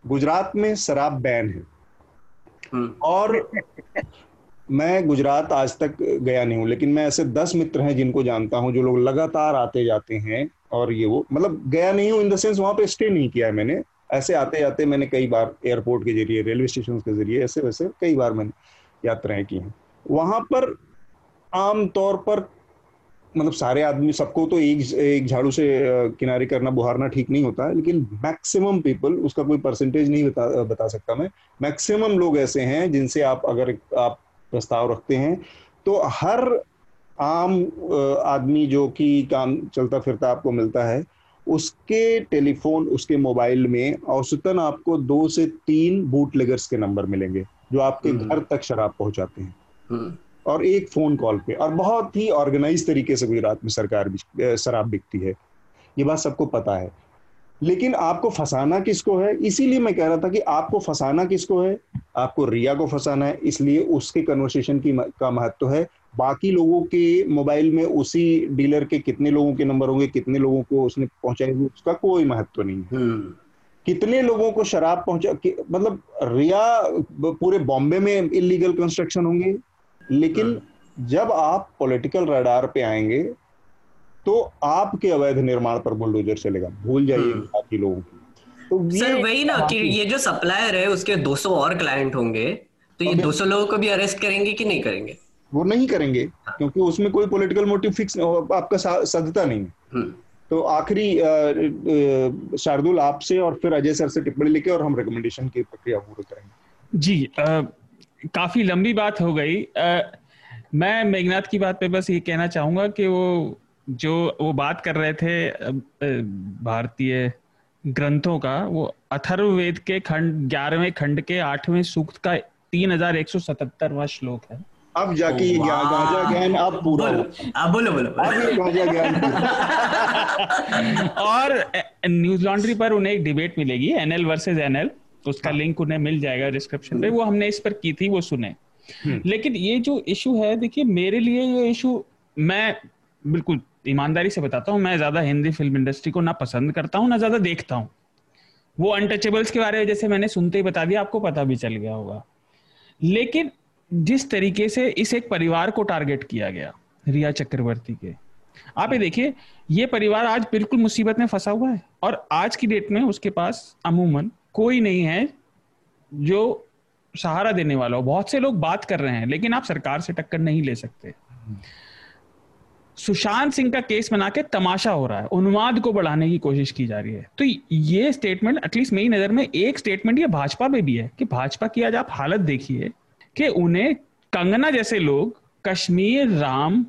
गुजरात में शराब बैन है। हम्म। और मैं गुजरात आज तक गया नहीं हूँ लेकिन मैं ऐसे दस मित्र हैं जिनको जानता हूँ जो लोग लगातार आते जाते हैं। और ये वो मतलब गया नहीं हूँ इन द सेंस वहाँ पे स्टे नहीं किया है मैंने। ऐसे आते जाते मैंने कई बार एयरपोर्ट के ज़रिए रेलवे स्टेशन के ज़रिए, ऐसे वैसे कई बार मैंने यात्राएँ की हैं। वहाँ पर आम तौर पर मतलब सारे आदमी, सबको तो एक एक झाड़ू से किनारे करना, बुहारना ठीक नहीं होता है, लेकिन मैक्सिमम पीपल उसका कोई परसेंटेज नहीं बता बता सकता मैं। मैक्सिमम लोग ऐसे हैं जिनसे आप अगर आप प्रस्ताव रखते हैं तो हर आम आदमी जो कि काम चलता फिरता आपको मिलता है उसके टेलीफोन उसके मोबाइल में औसतन आपको दो से तीन बूट लेगर्स के नंबर मिलेंगे जो आपके हम्म। घर तक शराब पहुंचाते हैं हम्म। और एक फ़ोन कॉल पे और बहुत ही ऑर्गेनाइज तरीके से गुजरात में सरकार शराब बिकती है ये बात सबको पता है लेकिन आपको फंसाना किसको है इसीलिए मैं कह रहा था कि आपको फंसाना किसको है आपको रिया को फंसाना है इसलिए उसके कन्वर्सेशन की का महत्व है बाकी लोगों के मोबाइल में उसी डीलर के कितने लोगों के नंबर होंगे कितने लोगों को उसने पहुँचाए उसका कोई महत्व नहीं है हम्म। कितने लोगों को शराब पहुँचा मतलब रिया पूरे बॉम्बे में इलीगल कंस्ट्रक्शन होंगे लेकिन हाँ। जब आप पॉलिटिकल रडार पे आएँगे तो आपके अवैध निर्माण पर बुलडोजर चलेगा। भूल जाइए हाँ। बाकी लोगों की। तो सर वही ना कि ये जो सप्लायर है उसके 200 और क्लाइंट होंगे तो ये 200 लोगों को भी अरेस्ट करेंगे कि नहीं करेंगे? वो नहीं करेंगे हाँ। क्योंकि उसमें कोई पॉलिटिकल मोटिव फिक्स आपका सदता नहीं हम्म। तो आखिरी शार्दुल आपसे और फिर अजय सर से टिप्पणी लेके और हम रिकमेंडेशन की प्रक्रिया पूरी करेंगे। जी आ, काफ़ी लंबी बात हो गई। आ, मैं मेघनाथ की बात पे बस ये कहना चाहूँगा कि वो जो वो बात कर रहे थे भारतीय ग्रंथों का वो अथर्ववेद के खंड ग्यारहवें खंड के आठवें सूक्त का तीन हज़ार एक सौ सतहत्तरवा श्लोक है। अब जाके ये गांजा ज्ञान अब पूरा अब बोलो बोलो अब ये गांजा ज्ञान और न्यूज़ लॉन्ड्री पर उन्हें एक डिबेट मिलेगी एनएल वर्सेस एनएल। तो उसका लिंक हाँ। उन्हें मिल जाएगा डिस्क्रिप्शन पे। वो हमने इस पर की थी वो सुने। हम्म। लेकिन ये जो इशू है देखिए मेरे लिए ये इशू मैं बिल्कुल ईमानदारी से बताता हूँ, मैं ज़्यादा हिंदी फ़िल्म इंडस्ट्री को ना पसंद करता हूँ, ना ज़्यादा देखता हूँ। वो अनटचेबल्स के बारे में जैसे मैंने सुनते ही बता दिया, आपको पता भी चल गया होगा। लेकिन जिस तरीके से इस एक परिवार को टारगेट किया गया, रिया चक्रवर्ती के, आप ये देखिए, ये परिवार आज बिल्कुल मुसीबत में फंसा हुआ है, और आज की डेट में उसके पास अमूमन कोई नहीं है जो सहारा देने वाला हो। बहुत से लोग बात कर रहे हैं, लेकिन आप सरकार से टक्कर नहीं ले सकते। सुशांत सिंह का केस बना के तमाशा हो रहा है, उन्माद को बढ़ाने की कोशिश की जा रही है। तो ये स्टेटमेंट एटलीस्ट मेरी नज़र में एक स्टेटमेंट ये भाजपा में भी है कि भाजपा की आज आप हालत देखिए कि उन्हें कंगना जैसे लोग कश्मीर, राम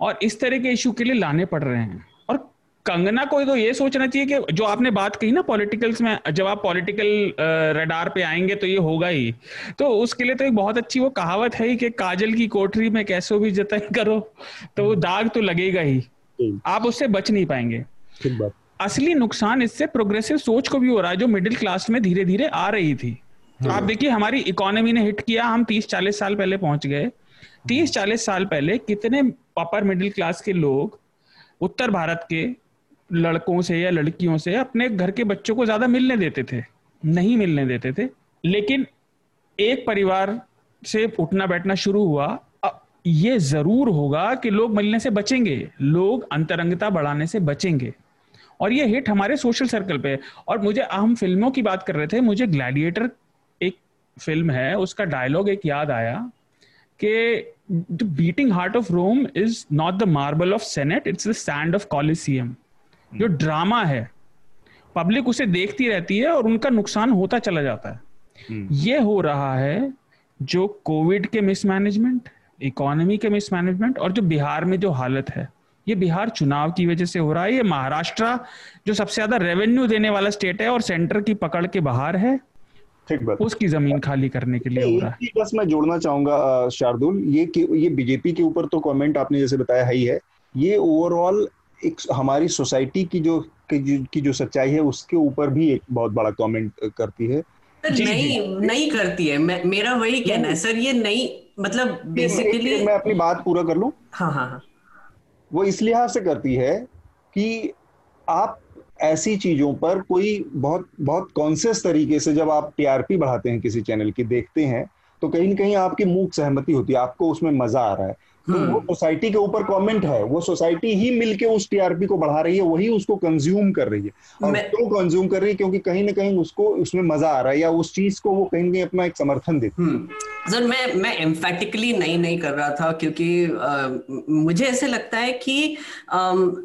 और इस तरह के इशू के लिए लाने पड़ रहे हैं। कंगना को तो ये सोचना चाहिए कि जो आपने बात कही ना पॉलिटिकल्स में जब आप पॉलिटिकल रडार पे आएँगे तो ये होगा ही। तो उसके लिए तो एक बहुत अच्छी वो कहावत है ही कि काजल की कोठरी में कैसे भी जतन करो तो वो दाग तो लगेगा ही। आप उससे बच नहीं पाएँगे। असली नुकसान इससे प्रोग्रेसिव सोच को भी हो रहा है जो मिडिल क्लास में धीरे धीरे आ रही थी। तो आप देखिए हमारी इकोनॉमी ने हिट किया हम तीस चालीस साल पहले पहुँच गए। तीस चालीस साल पहले कितने अपर मिडिल क्लास के लोग उत्तर भारत के लड़कों से या लड़कियों से अपने घर के बच्चों को ज़्यादा मिलने देते थे, नहीं मिलने देते थे। लेकिन एक परिवार से उठना बैठना शुरू हुआ। ये ज़रूर होगा कि लोग मिलने से बचेंगे, लोग अंतरंगता बढ़ाने से बचेंगे। और ये हिट हमारे सोशल सर्कल पे और मुझे, हम फ़िल्मों की बात कर रहे थे, मुझे ग्लैडिएटर एक फ़िल्म है, उसका डायलॉग एक याद आया कि the beating heart of Rome is not the marble of senate it's the sand of colosseum जो ड्रामा है पब्लिक उसे देखती रहती है और उनका नुकसान होता चला जाता है। हम्म। ये हो रहा है जो कोविड के मिसमैनेजमेंट इकोनॉमी के मिसमैनेजमेंट और जो बिहार में जो हालत है। ये बिहार चुनाव की वजह से हो रहा है। ये महाराष्ट्र जो सबसे ज़्यादा रेवेन्यू देने वाला स्टेट है और सेंटर की पकड़ के बाहर है ठीक बात। उसकी ज़मीन खाली करने के लिए हो रहा है। बस मैं जोड़ना चाहूँगा शार्दुल ये ये बीजेपी के ऊपर तो कमेंट आपने जैसे बताया है ही। है ये ओवरऑल एक हमारी सोसाइटी की जो की जो सच्चाई है उसके ऊपर भी एक बहुत बड़ा कमेंट करती है। नहीं नहीं करती है। मैं मेरा वही कहना है सर ये नहीं मतलब बेसिकली मैं अपनी बात पूरा कर लूँ? हाँ हाँ हाँ। वो इस लिहाज से करती है कि आप ऐसी चीज़ों पर कोई बहुत बहुत कॉन्सियस तरीके से जब आप टीआरपी बढ़ाते हैं किसी चैनल की देखते हैं तो कहीं ना कहीं आपकी मूक सहमति होती है आपको उसमें मज़ा आ रहा है। तो हम्म। वो सोसाइटी के ऊपर कमेंट है वो सोसाइटी ही मिलके उस टीआरपी को बढ़ा रही है वही उसको कंज्यूम कर रही है। और क्यों कंज्यूम कर रही है? क्योंकि कहीं ना कहीं उसको उसमें मज़ा आ रहा है या उस चीज़ को वो कहीं ना कहीं अपना एक समर्थन देती है। हम्म। सर मैं मैं एम्फेटिकली नहीं नहीं कर रहा था क्योंकि आ, मुझे ऐसे लगता है कि आ,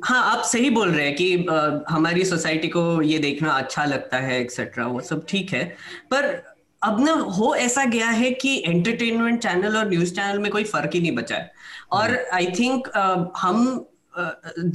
हाँ आप सही बोल रहे हैं कि आ, हमारी सोसाइटी को ये देखना अच्छा लगता है एक्सेट्रा वो सब ठीक है। पर अब ना हो ऐसा गया है कि एंटरटेनमेंट चैनल और न्यूज़ चैनल में कोई फ़र्क ही नहीं बचा है। और आई थिंक uh, हम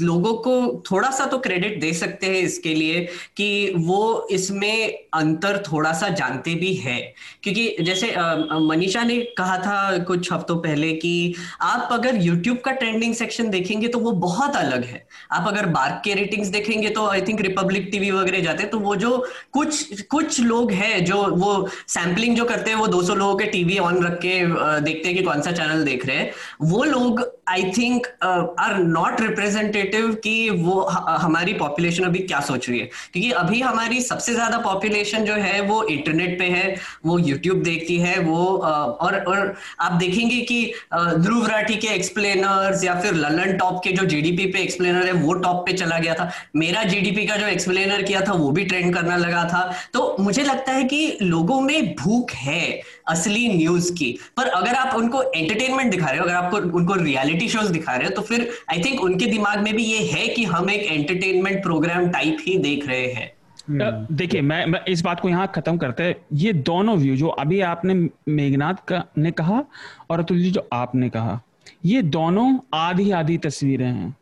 लोगों को थोड़ा सा तो क्रेडिट दे सकते हैं इसके लिए कि वो इसमें अंतर थोड़ा सा जानते भी है। क्योंकि जैसे मनीषा ने कहा था कुछ हफ्तों पहले कि आप अगर YouTube का ट्रेंडिंग सेक्शन देखेंगे तो वो बहुत अलग है। आप अगर बार्क के रेटिंग्स देखेंगे तो आई थिंक रिपब्लिक टीवी वगैरह जाते हैं तो वो जो कुछ कुछ लोग हैं जो वो सैम्पलिंग जो करते हैं, वो 200 लोगों के टीवी ऑन रख के देखते हैं कि कौन सा चैनल देख रहे हैं। वो लोग I think are not representative कि वो हमारी पॉपुलेशन अभी क्या सोच रही है? क्योंकि अभी हमारी सबसे ज़्यादा पॉपुलेशन जो है, वो इंटरनेट पे है, वो यूट्यूब देखती है, वो और और आप देखेंगे कि ध्रुव राठी के एक्सप्लेनर्स या फिर ललन टॉप के जो जीडीपी पे एक्सप्लेनर है, वो टॉप पे चला गया था। मेरा जीडीपी का जो एक्सप्लेनर किया था, वो भी ट्रेंड करना लगा था। तो मुझे लगता है कि लोगों में भूख है। असली न्यूज़ की पर अगर आप उनको एंटरटेनमेंट दिखा रहे हो अगर आपको उनको रियलिटी शोज़ दिखा रहे हो तो फिर आई थिंक उनके दिमाग में भी ये है कि हम एक एंटरटेनमेंट प्रोग्राम टाइप ही देख रहे हैं हम्म। देखिए मैं, मैं इस बात को यहाँ खत्म करते हैं ये दोनों व्यू जो अभी आपने मेघनाथ का ने कहा और अतुल जी जो आपने कहा ये दोनों आधी आधी तस्वीरें हैं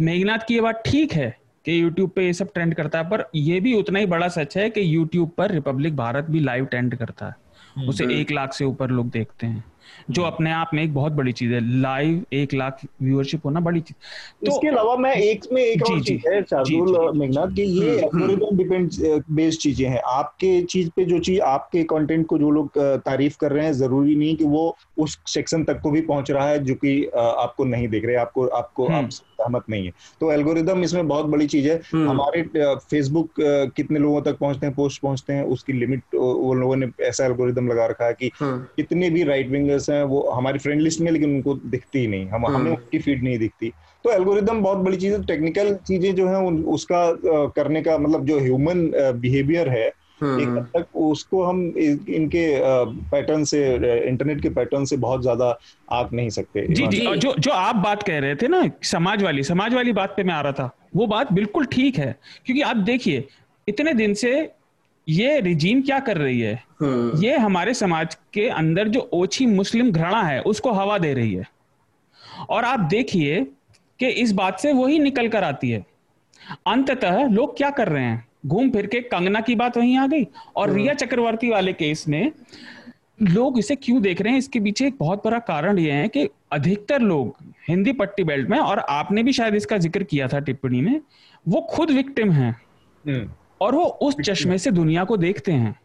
मेघनाथ की ये बात ठीक है कि यूट्यूब पे ये सब ट्रेंड करता है पर ये भी उतना ही बड़ा सच है कि यूट्यूब पर रिपब्लिक भारत भी लाइव ट्रेंड करता है। उसे एक लाख से ऊपर लोग देखते हैं। जो अपने आप में एक बहुत बड़ी चीज़ है लाइव एक लाख व्यूअरशिप होना बड़ी चीज़। तो इसके अलावा मैं एक में एक और चीज़ है शार्दुल मेघनाथ कि ये एल्गोरिथम डिपेंड बेस्ड चीज़ें हैं। आपके चीज़ पे जो चीज़ आपके कंटेंट को जो लोग तारीफ़ कर रहे हैं ज़रूरी नहीं कि वो उस सेक्शन तक को भी पहुँच रहा है जो कि आपको नहीं देख रहे। आपको आपको हम्म। आप सहमत नहीं है। तो एल्गोरिदम इसमें बहुत बड़ी चीज़ है। हम्म। हमारे फेसबुक कितने लोगों तक पहुँचते हैं पोस्ट पहुँचते हैं उसकी लिमिट वो लोगों ने ऐसा एल्गोरिदम लगा रखा है कि हम्म। कितने भी राइट विंगर्स हैं वो हमारी फ्रेंड लिस्ट में लेकिन उनको दिखती ही नहीं। हम हमें उनकी फ़ीड नहीं दिखती। तो एल्गोरिदम बहुत बड़ी चीज़ है। टेक्निकल चीज़ें जो है उसका करने का मतलब जो ह्यूमन बिहेवियर है एक हद तक उसको हम इनके पैटर्न से इंटरनेट के पैटर्न से बहुत ज़्यादा आग नहीं सकते जी जी जो जो आप बात कह रहे थे ना समाज वाली समाज वाली बात पे मैं आ रहा था वो बात बिल्कुल ठीक है क्योंकि आप देखिए इतने दिन से ये रिजीम क्या कर रही है? हम्म। ये हमारे समाज के अंदर जो ओछी मुस्लिम घृणा है उसको हवा दे रही है। और आप देखिए कि इस बात से वही निकल कर आती है। अंततः लोग क्या कर रहे हैं? घूम फिर के कंगना की बात वहीं आ गई। और हाँ। रिया चक्रवर्ती वाले केस में लोग इसे क्यों देख रहे हैं? इसके पीछे एक बहुत बड़ा कारण यह है कि अधिकतर लोग हिंदी पट्टी बेल्ट में और आपने भी शायद इसका ज़िक्र किया था टिप्पणी में वो खुद विक्टिम हैं। हम्म। और वो उस चश्मे से दुनिया को देखते हैं।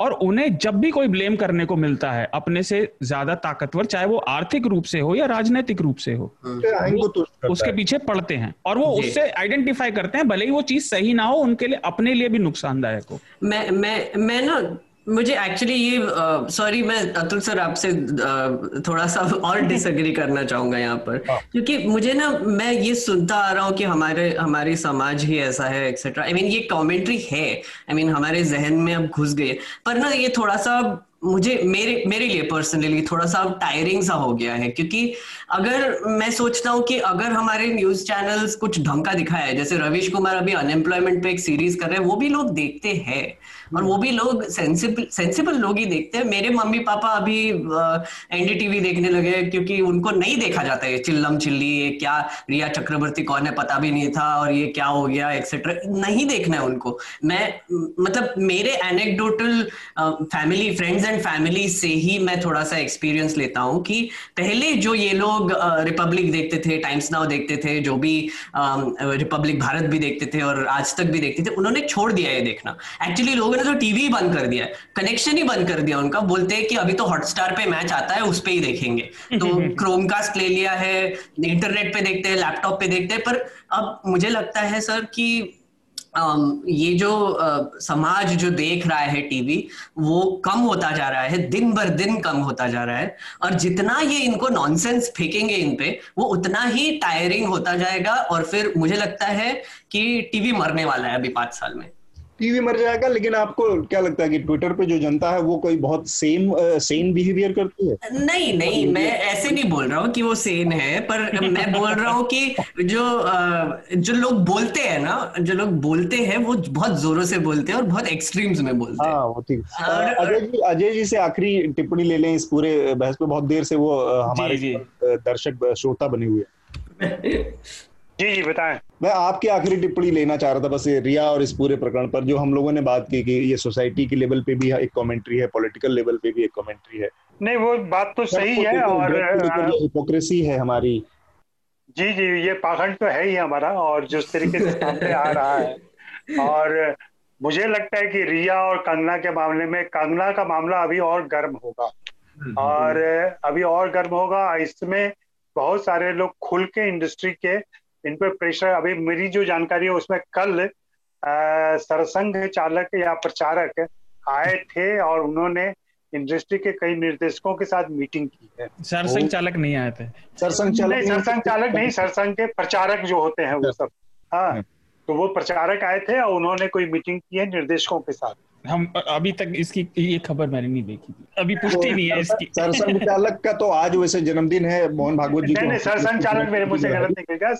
और उन्हें जब भी कोई ब्लेम करने को मिलता है अपने से ज़्यादा ताकतवर चाहे वो आर्थिक रूप से हो या राजनीतिक रूप से हो तो उसके पीछे पड़ते हैं और वो उससे आइडेंटिफाई करते हैं भले ही वो चीज़ सही ना हो उनके लिए अपने लिए भी नुकसानदायक हो। मैं मैं मैं ना मुझे एक्चुअली ये सॉरी uh, मैं अतुल सर आपसे uh, थोड़ा सा और डिसएग्री करना चाहूँगा यहाँ पर। हाँ। क्योंकि मुझे ना मैं ये सुनता आ रहा हूँ कि हमारे हमारी समाज ही ऐसा है एक्सेट्रा आई मीन ये कॉमेंट्री है। आई I मीन mean, हमारे जहन में अब घुस गए पर ना ये थोड़ा सा मुझे, मेरे मेरे लिए पर्सनली थोड़ा सा टायरिंग सा हो गया है, क्योंकि अगर मैं सोचता हूँ कि अगर हमारे न्यूज़ चैनल्स कुछ ढंग का दिखाया है, जैसे रविश कुमार अभी अनएम्प्लॉयमेंट पे एक सीरीज़ कर रहे हैं, वो भी लोग देखते हैं, और वो भी लोग सेंसिबल सेंसिबल लोग ही देखते हैं। मेरे मम्मी पापा अभी एनडीटीवी देखने लगे क्योंकि उनको नहीं देखा जाता है चिल्लम चिल्ली, ये क्या रिया चक्रवर्ती, कौन है पता भी नहीं था, और ये क्या हो गया एक्सेट्रा नहीं देखना है उनको। मैं मतलब मेरे anecdotal family friends and family से ही मैं थोड़ा सा एक्सपीरियंस लेता हूँ कि पहले जो ये लोग रिपब्लिक uh, देखते थे टाइम्स नाउ देखते थे जो भी रिपब्लिक uh, भारत भी देखते थे और आज तक भी देखते थे उन्होंने छोड़ दिया ये देखना। एक्चुअली लोगों ने तो टीवी बंद कर दिया कनेक्शन ही बंद कर दिया उनका। बोलते हैं कि अभी तो हॉटस्टार पे मैच आता है उस पर ही देखेंगे। तो क्रोमकास्ट ले लिया है इंटरनेट पे देखते हैं लैपटॉप पे देखते हैं पर अब मुझे लगता है सर कि ये जो समाज जो देख रहा है टीवी, वो कम होता जा रहा है, दिन भर दिन कम होता जा रहा है। और जितना ये इनको नॉनसेंस फेंकेंगे इन पे, वो उतना ही टायरिंग होता जाएगा और फिर मुझे लगता है कि टीवी मरने वाला है अभी पाँच साल में। टीवी मर जाएगा लेकिन आपको क्या लगता है कि ट्विटर पे जो जनता है वो कोई बहुत सेम सेम बिहेवियर करती है? नहीं नहीं मैं ऐसे नहीं बोल रहा हूँ कि वो सेम है पर मैं बोल रहा हूँ कि जो जो लोग बोलते हैं ना जो लोग बोलते हैं वो बहुत जोरों से बोलते हैं और बहुत एक्सट्रीम्स में बोलते हैं। हाँ, वो ठीक। अजय जी अजय जी से आखिरी टिप्पणी ले लें इस पूरे बहस पे। बहुत देर से वो हमारे दर्शक श्रोता बने हुए जी जी बताएँ। मैं आपकी आखिरी टिप्पणी लेना चाह रहा था बस ये रिया और इस पूरे प्रकरण पर जो हम लोगों ने बात की कि ये सोसाइटी के लेवल पे भी एक कमेंट्री है पॉलिटिकल लेवल पे भी एक कमेंट्री है। नहीं वो बात तो सही है और हिपोक्रेसी है हमारी। जी जी ये पाखंड तो है ही हमारा और जिस तरीके से सामने आ रहा है। और मुझे लगता है कि रिया और कंगना के मामले में कंगना का मामला अभी और गर्म होगा। हम्म, और अभी और गर्म होगा। इसमें बहुत सारे लोग खुल के इंडस्ट्री के इन पर प्रेशर अभी मेरी जो जानकारी है उसमें कल सरसंघ चालक या प्रचारक आए थे और उन्होंने इंडस्ट्री के कई निर्देशकों के साथ मीटिंग की है। सरसंघ चालक नहीं आए थे? सरसंघ चालक नहीं सरसंघ चालक नहीं सरसंघ के प्रचारक जो होते हैं वो सब। हाँ, हाँ। तो वो प्रचारक आए थे और उन्होंने कोई मीटिंग की है निर्देशकों के साथ। हम अभी तक इसकी ये खबर मैंने नहीं देखी थी। अभी पुष्टि तो नहीं है इसकी। सरसंघ चालक का तो आज वैसे जन्मदिन है मोहन भागवत जी नहीं सरसंघ चालक मेरे मुझसे गलत निकलेगा।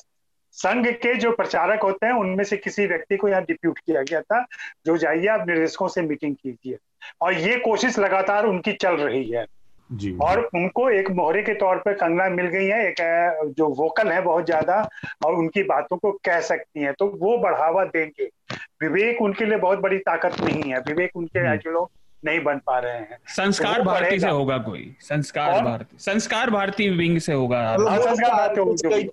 संघ के जो प्रचारक होते हैं उनमें से किसी व्यक्ति को यहाँ डिप्यूट किया गया था। जो जाइए आप निर्देशकों से मीटिंग कीजिए। और ये कोशिश लगातार उनकी चल रही है। जी और उनको एक मोहरे के तौर पर कंगना मिल गई है। एक जो वोकल है बहुत ज़्यादा और उनकी बातों को कह सकती हैं। तो वो बढ़ावा देंगे। विवेक उनके लिए बहुत बड़ी ताकत नहीं है। विवेक उनके लोग नहीं बन पा रहे हैं। संस्कार तो भारती से होगा कोई? संस्कार भारती संस्कार भारती विंग से होगा।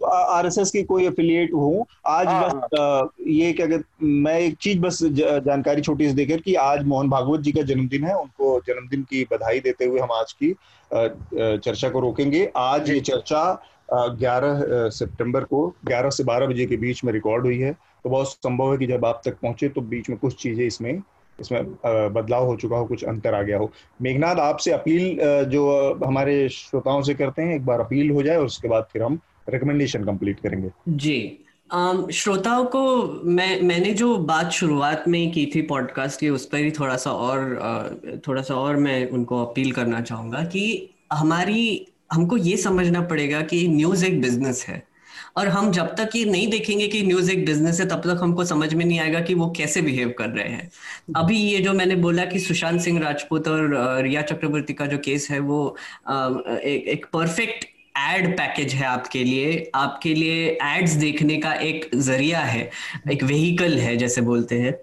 आरएसएस की कोई एफिलिएट हूँ। आज हाँ, बस हाँ। ये क्या कहते मैं एक चीज़ बस जानकारी छोटी सी देकर कि आज मोहन भागवत जी का जन्मदिन है। उनको जन्मदिन की बधाई देते हुए हम आज की चर्चा को रोकेंगे। आज ये चर्चा 11 सितंबर को 11 से 12 बजे के बीच में रिकॉर्ड हुई है। तो बहुत संभव है कि जब आप तक पहुँचे तो बीच में कुछ चीज़ें इसमें इसमें बदलाव हो चुका हो, कुछ अंतर आ गया हो। मेघनाथ आपसे अपील जो हमारे श्रोताओं से करते हैं, एक बार अपील हो जाए उसके बाद फिर हम रिकमेंडेशन कंप्लीट करेंगे। जी। श्रोताओं को मैं, मैंने जो बात शुरुआत में की थी पॉडकास्ट की, उस पर ही थोड़ा सा और थोड़ा सा और मैं उनको अपील करना चाहूँगा कि हमारी, हमको ये समझना पड़ेगा कि न्यूज़ एक बिज़नेस है। और हम जब तक ये नहीं देखेंगे कि न्यूज़ एक बिज़नेस है तब तक हमको समझ में नहीं आएगा कि वो कैसे बिहेव कर रहे हैं। अभी ये जो मैंने बोला कि सुशांत सिंह राजपूत और रिया चक्रवर्ती का जो केस है वो एक, एक परफेक्ट एड पैकेज है आपके लिए। आपके लिए एड्स देखने का एक ज़रिया है एक वेहिकल है जैसे बोलते हैं।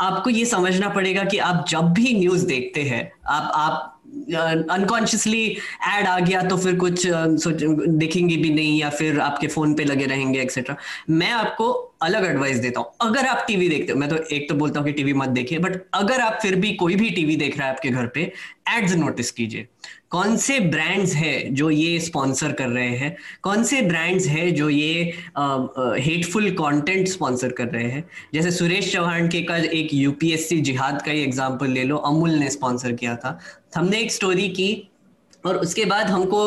आपको ये समझना पड़ेगा कि आप जब भी न्यूज़ देखते हैं आप आप अनकॉन्शियसली एड आ गया तो फिर कुछ देखेंगे भी नहीं या फिर आपके फ़ोन पे लगे रहेंगे एक्सेट्रा मैं आपको अलग एडवाइस देता हूँ। अगर आप टीवी देखते हो, मैं तो एक तो बोलता हूँ कि टीवी मत देखिए बट अगर आप फिर भी कोई भी टीवी देख रहा है आपके घर पे एड्स नोटिस कीजिए। कौन से ब्रांड्स है जो ये स्पॉन्सर कर रहे हैं? कौन से ब्रांड्स है जो ये हेटफुल कंटेंट स्पॉन्सर कर रहे हैं? जैसे सुरेश चौहान के कल एक यूपीएससी जिहाद का ही एग्जांपल ले लो, अमूल ने स्पॉन्सर किया था। हमने एक स्टोरी की और उसके बाद हमको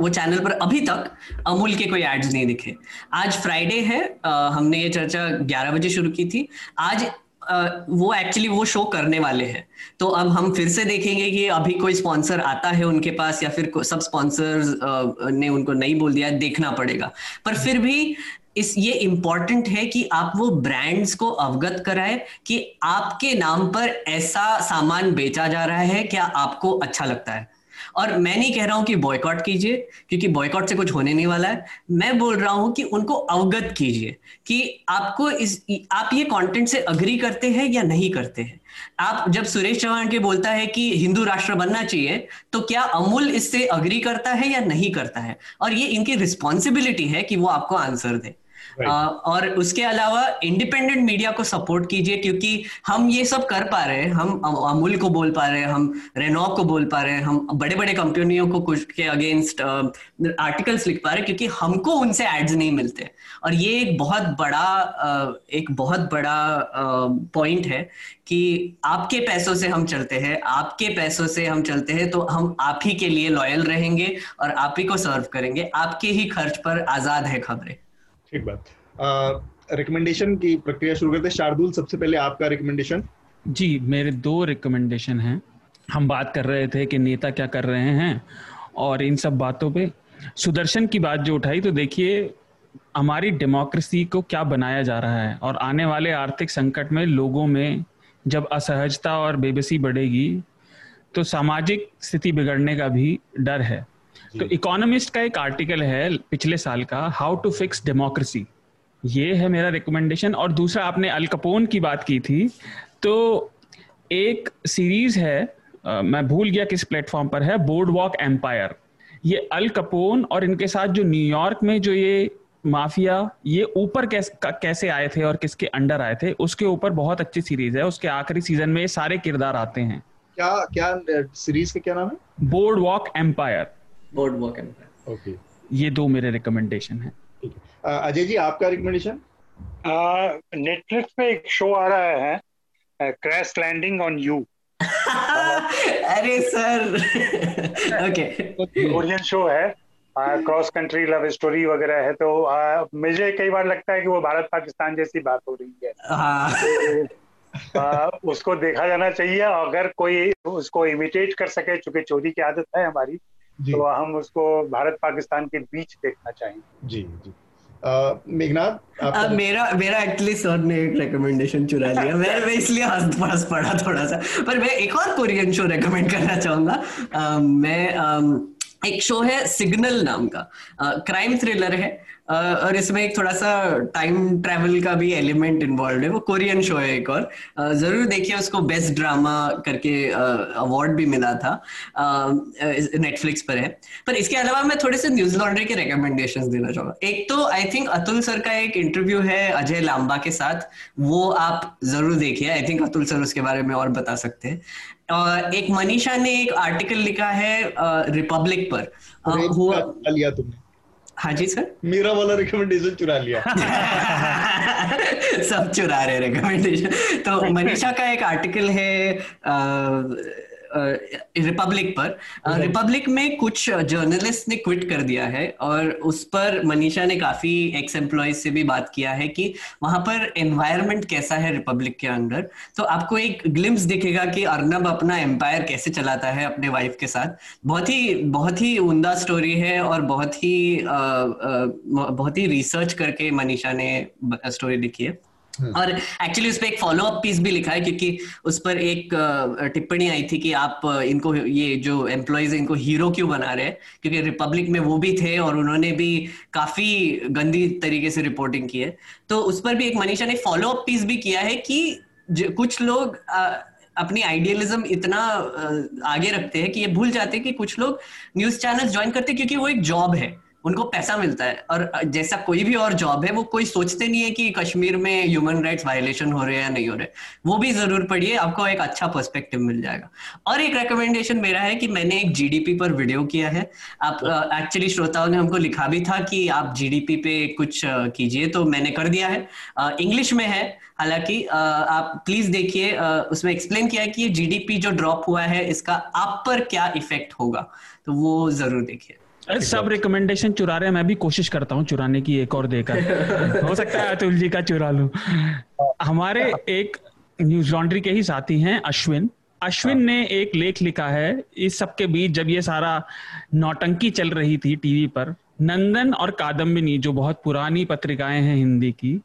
वो चैनल पर अभी तक अमूल के कोई एड्स नहीं दिखे। आज फ्राइडे है हमने ये चर्चा 11 बजे शुरू की थी। आज वो एक्चुअली वो शो करने वाले हैं। तो अब हम फिर से देखेंगे कि अभी कोई स्पॉन्सर आता है उनके पास या फिर सब स्पॉन्सर ने उनको नहीं बोल दिया, देखना पड़ेगा। पर फिर भी इस, ये इंपॉर्टेंट है कि आप वो ब्रांड्स को अवगत कराए कि आपके नाम पर ऐसा सामान बेचा जा रहा है, क्या आपको अच्छा लगता है। और मैं नहीं कह रहा हूँ कि बॉयकॉट कीजिए, क्योंकि बॉयकॉट से कुछ होने नहीं वाला है। मैं बोल रहा हूँ कि उनको अवगत कीजिए कि आपको इस, आप ये कंटेंट से अग्री करते हैं या नहीं करते हैं। आप, जब सुरेश चौहान के बोलता है कि हिंदू राष्ट्र बनना चाहिए तो क्या अमूल इससे अग्री करता है या नहीं करता है? और ये इनकी रिस्पॉन्सिबिलिटी है कि वो आपको आंसर दे। और उसके अलावा इंडिपेंडेंट मीडिया को सपोर्ट कीजिए, क्योंकि हम ये सब कर पा रहे हैं। हम अमूल को बोल पा रहे हैं, हम रेनो को बोल पा रहे हैं, हम बड़े बड़े कंपनियों को कुछ के अगेंस्ट आर्टिकल्स लिख पा रहे हैं, क्योंकि हमको उनसे एड्स नहीं मिलते। और ये एक बहुत बड़ा एक बहुत बड़ा पॉइंट है कि आपके पैसों से हम चलते हैं, आपके पैसों से हम चलते हैं तो हम आप ही के लिए लॉयल रहेंगे और आप ही को सर्व करेंगे। आपके ही खर्च पर आज़ाद है खबरें। ठीक बात। रिकमेंडेशन की प्रक्रिया शुरू करते शार्दुल, सबसे पहले आपका रिकमेंडेशन जी, मेरे दो रिकमेंडेशन हैं। हम बात कर रहे थे कि नेता क्या कर रहे हैं और इन सब बातों पे। सुदर्शन की बात जो उठाई तो देखिए, हमारी डेमोक्रेसी को क्या बनाया जा रहा है? और आने वाले आर्थिक संकट में लोगों में जब असहजता और बेबसी बढ़ेगी तो सामाजिक स्थिति बिगड़ने का भी डर है। तो इकोनॉमिस्ट का एक आर्टिकल है पिछले साल का हाउ टू फिक्स डेमोक्रेसी ये है मेरा रिकमेंडेशन और दूसरा आपने अलकपोन की बात की थी। तो एक सीरीज़ है आ, मैं भूल गया किस प्लेटफॉर्म पर है बोर्ड वॉक एम्पायर ये अल कपोन और इनके साथ जो न्यूयॉर्क में जो ये माफिया ये ऊपर कैस, कैसे आए थे और किसके अंडर आए थे उसके ऊपर बहुत अच्छी सीरीज़ है। उसके आखिरी सीज़न में ये सारे किरदार आते हैं। क्या क्या सीरीज़ का क्या नाम है? Boardwalk Empire Boardwalk Empire okay ये दो मेरे रिकमेंडेशन है। अजय जी आपका रिकमेंडेशन नेटफ्लिक्स पे एक शो आ रहा है क्रैश लैंडिंग ऑन यू अरे सर। ओके कोरियन शो है क्रॉस कंट्री लव स्टोरी वगैरह है तो आ, मुझे कई बार लगता है कि वो भारत पाकिस्तान जैसी बात हो रही है। हाँ। आ, उसको देखा जाना चाहिए अगर कोई उसको इमिटेट कर सके चूँकि चोरी की आदत है हमारी तो हम उसको भारत पाकिस्तान के बीच देखना चाहेंगे। जी जी। मेघनाथ मेरा मेरा एक्चुअली सर ने एक रिकमेंडेशन चुरा लिया। मैं मैं इसलिए हंस पड़ा थोड़ा सा पर मैं एक और कोरियन शो रेकमेंड करना चाहूँगा। मैं एक शो है सिग्नल नाम का। क्राइम थ्रिलर है। और इसमें एक थोड़ा सा टाइम ट्रेवल का भी एलिमेंट इन्वॉल्व है। वो कोरियन शो है एक और। ज़रूर देखिए उसको बेस्ट ड्रामा करके अवार्ड भी मिला था। नेटफ्लिक्स पर है। पर इसके अलावा मैं थोड़े से न्यूज़ लॉन्ड्री के रिकमेंडेशन देना चाहूँगा। एक तो आई थिंक अतुल सर का एक इंटरव्यू है अजय लांबा के साथ। वो आप ज़रूर देखिए। आई थिंक अतुल सर उसके बारे में और बता सकते हैं। एक मनीषा ने एक आर्टिकल लिखा है रिपब्लिक पर। हुआ लिया तुमने। हाँ जी सर मेरा वाला रिकमेंडेशन चुरा लिया। सब चुरा रहे रिकमेंडेशन तो मनीषा का एक आर्टिकल है आ, रिपब्लिक पर। रिपब्लिक में कुछ जर्नलिस्ट ने क्विट कर दिया है और उस पर मनीषा ने काफ़ी एक्स एम्प्लॉयज़ से भी बात किया है कि वहाँ पर एनवायरनमेंट कैसा है रिपब्लिक के अंदर। तो आपको एक ग्लिम्स दिखेगा कि अर्नब अपना एम्पायर कैसे चलाता है अपने वाइफ के साथ। बहुत ही बहुत ही उमदा स्टोरी है और बहुत ही बहुत ही रिसर्च करके मनीषा ने स्टोरी लिखी है। और एक्चुअली उस पर एक फॉलो अप पीस भी लिखा है, क्योंकि उस पर एक टिप्पणी आई थी कि आप इनको ये जो एम्प्लॉयज़ इनको हीरो क्यों बना रहे हैं? क्योंकि रिपब्लिक में वो भी थे और उन्होंने भी काफ़ी गंदी तरीके से रिपोर्टिंग की है। तो उस पर भी एक मनीषा ने फॉलो अप पीस भी किया है कि कुछ लोग अपनी आइडियलिज्म इतना आगे रखते हैं कि ये भूल जाते हैं कि कुछ लोग न्यूज़ चैनल ज्वाइन करते क्योंकि वो एक जॉब है। उनको पैसा मिलता है। और जैसा कोई भी और जॉब है, वो कोई सोचते नहीं है कि कश्मीर में ह्यूमन राइट्स वायलेशन हो रहे हैं या नहीं हो रहे वो भी ज़रूर पढ़िए, आपको एक अच्छा पर्सपेक्टिव मिल जाएगा। और एक रिकमेंडेशन मेरा है कि मैंने एक जीडीपी पर वीडियो किया है। आप एक्चुअली श्रोताओं ने हमको लिखा भी था कि आप जीडीपी पे कुछ कीजिए तो मैंने कर दिया है। इंग्लिश में है, हालाँकि आप प्लीज़ देखिए उसमें एक्सप्लेन किया है कि ये जीडीपी जो ड्रॉप हुआ है, इसका आप पर क्या इफ़ेक्ट होगा। तो वो ज़रूर देखिए। सब रिकमेंडेशन चुरा रहे हैं मैं भी कोशिश करता हूँ चुराने की एक और देकर हो सकता है अतुल जी का चुरा लू। हमारे एक न्यूज़ लॉन्ड्री के ही साथी हैं अश्विन। अश्विन हाँ। ने एक लेख लिखा है इस सबके बीच जब ये सारा नौटंकी चल रही थी टीवी पर नंदन और कादम्बिनी जो बहुत पुरानी पत्रिकाएँ हैं हिंदी की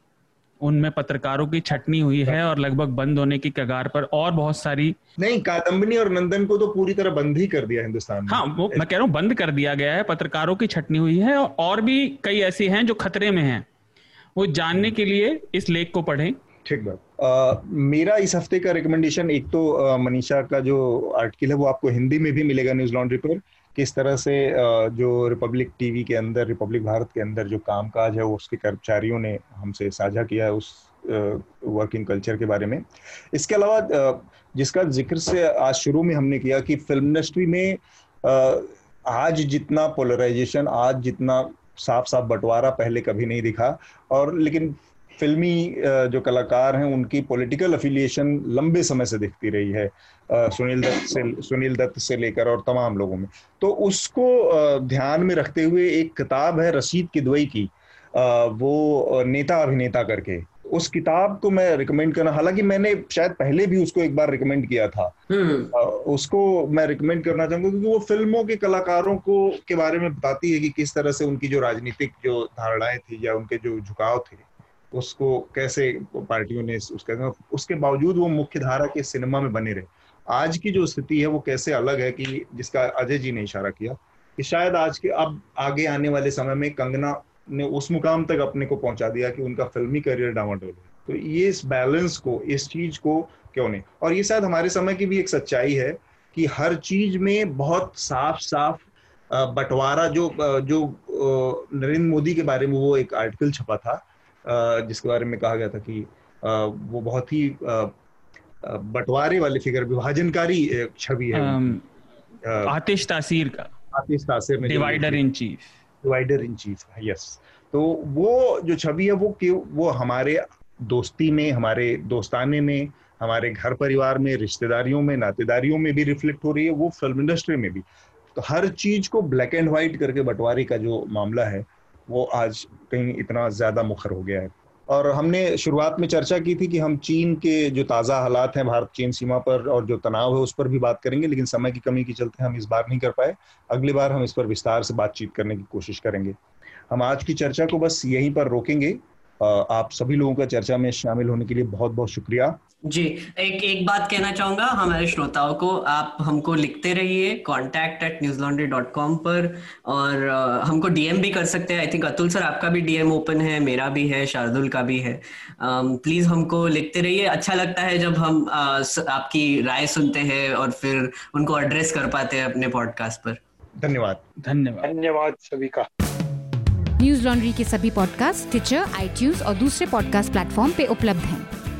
उनमें पत्रकारों की छटनी हुई है और लगभग बंद होने की कगार पर और बहुत सारी नहीं कादम्बिनी और नंदन को तो पूरी तरह बंद ही कर दिया हिंदुस्तान में हाँ वो मैं कह रहा हूँ बंद कर दिया गया है पत्रकारों की छटनी हुई है और भी कई ऐसी हैं जो खतरे में हैं। वो जानने के लिए इस लेख को पढ़ें। ठीक बात। मेरा इस हफ़्ते का रिकमेंडेशन एक तो मनीषा का जो आर्टिकल है वो आपको हिंदी में भी मिलेगा न्यूज़ लॉन्ड्री पर। किस तरह से जो रिपब्लिक टीवी के अंदर, रिपब्लिक भारत के अंदर जो कामकाज है वो उसके कर्मचारियों ने हमसे साझा किया है उस वर्किंग कल्चर के बारे में। इसके अलावा जिसका ज़िक्र से आज शुरू में हमने किया कि फ़िल्म इंडस्ट्री में आज जितना पोलराइजेशन आज जितना साफ़ साफ़ बंटवारा पहले कभी नहीं दिखा, और लेकिन फिल्मी जो कलाकार हैं उनकी पॉलिटिकल अफिलिएशन लंबे समय से दिखती रही है सुनील दत्त से सुनील दत्त से लेकर और तमाम लोगों में। तो उसको ध्यान में रखते हुए एक किताब है रशीद किदवई की वो नेता अभिनेता करके। उस किताब को मैं रिकमेंड करना हालाँकि मैंने शायद पहले भी उसको एक बार रिकमेंड किया था। हम्म। उसको मैं रिकमेंड करना चाहूँगा क्योंकि वो फ़िल्मों के कलाकारों को के बारे में बताती है कि किस तरह से उनकी जो राजनीतिक जो धारणाएँ थी या उनके जो झुकाव थे। उसको कैसे पार्टियों ने उसके उसके बावजूद वो मुख्य धारा के सिनेमा में बने रहे। आज की जो स्थिति है वो कैसे अलग है कि जिसका अजय जी ने इशारा किया कि शायद आज के अब आगे आने वाले समय में कंगना ने उस मुकाम तक अपने को पहुँचा दिया कि उनका फिल्मी करियर डावाडोल है। तो ये इस बैलेंस को, इस चीज़ को क्यों नहीं? और ये शायद हमारे समय की भी एक सच्चाई है कि हर चीज़ में बहुत साफ़ साफ़ बंटवारा जो जो नरेंद्र मोदी के बारे में वो एक आर्टिकल छपा था जिसके बारे में कहा गया था कि वो बहुत ही बंटवारे वाले फिगर विभाजनकारी छवि है। आतिश तासीर का। आतिश तासीर ने divider in chief divider in chief yes तो वो जो छवि है वो क्यों वो हमारे दोस्ती में हमारे दोस्ताने में हमारे घर परिवार में रिश्तेदारियों में नातेदारियों में भी रिफ्लेक्ट हो रही है वो फ़िल्म इंडस्ट्री में भी। तो हर चीज़ को ब्लैक एंड व्हाइट करके बंटवारे का जो मामला है वो आज कहीं इतना ज़्यादा मुखर हो गया है। और हमने शुरुआत में चर्चा की थी कि हम चीन के जो ताज़ा हालात हैं, भारत चीन सीमा पर और जो तनाव है उस पर भी बात करेंगे, लेकिन समय की कमी के चलते हम इस बार नहीं कर पाए। अगली बार हम इस पर विस्तार से बातचीत करने की कोशिश करेंगे। हम आज की चर्चा को बस यहीं पर रोकेंगे। आप सभी लोगों का चर्चा में शामिल होने के लिए बहुत बहुत शुक्रिया। जी एक एक बात कहना चाहूँगा हमारे श्रोताओं को आप हमको लिखते रहिए contact at Newslaundry dot com पर और uh, हमको डीएम भी कर सकते हैं। आई थिंक अतुल सर आपका भी डीएम ओपन है मेरा भी है शार्दुल का भी है। प्लीज़ um, हमको लिखते रहिए। अच्छा लगता है जब हम uh, आपकी राय सुनते हैं और फिर उनको एड्रेस कर पाते हैं अपने पॉडकास्ट पर। धन्यवाद। धन्यवाद। धन्यवाद सभी का। न्यूज़ लॉन्ड्री के सभी पॉडकास्ट ट्विटर आईटीज और दूसरे पॉडकास्ट प्लेटफॉर्म पे उपलब्ध हैं।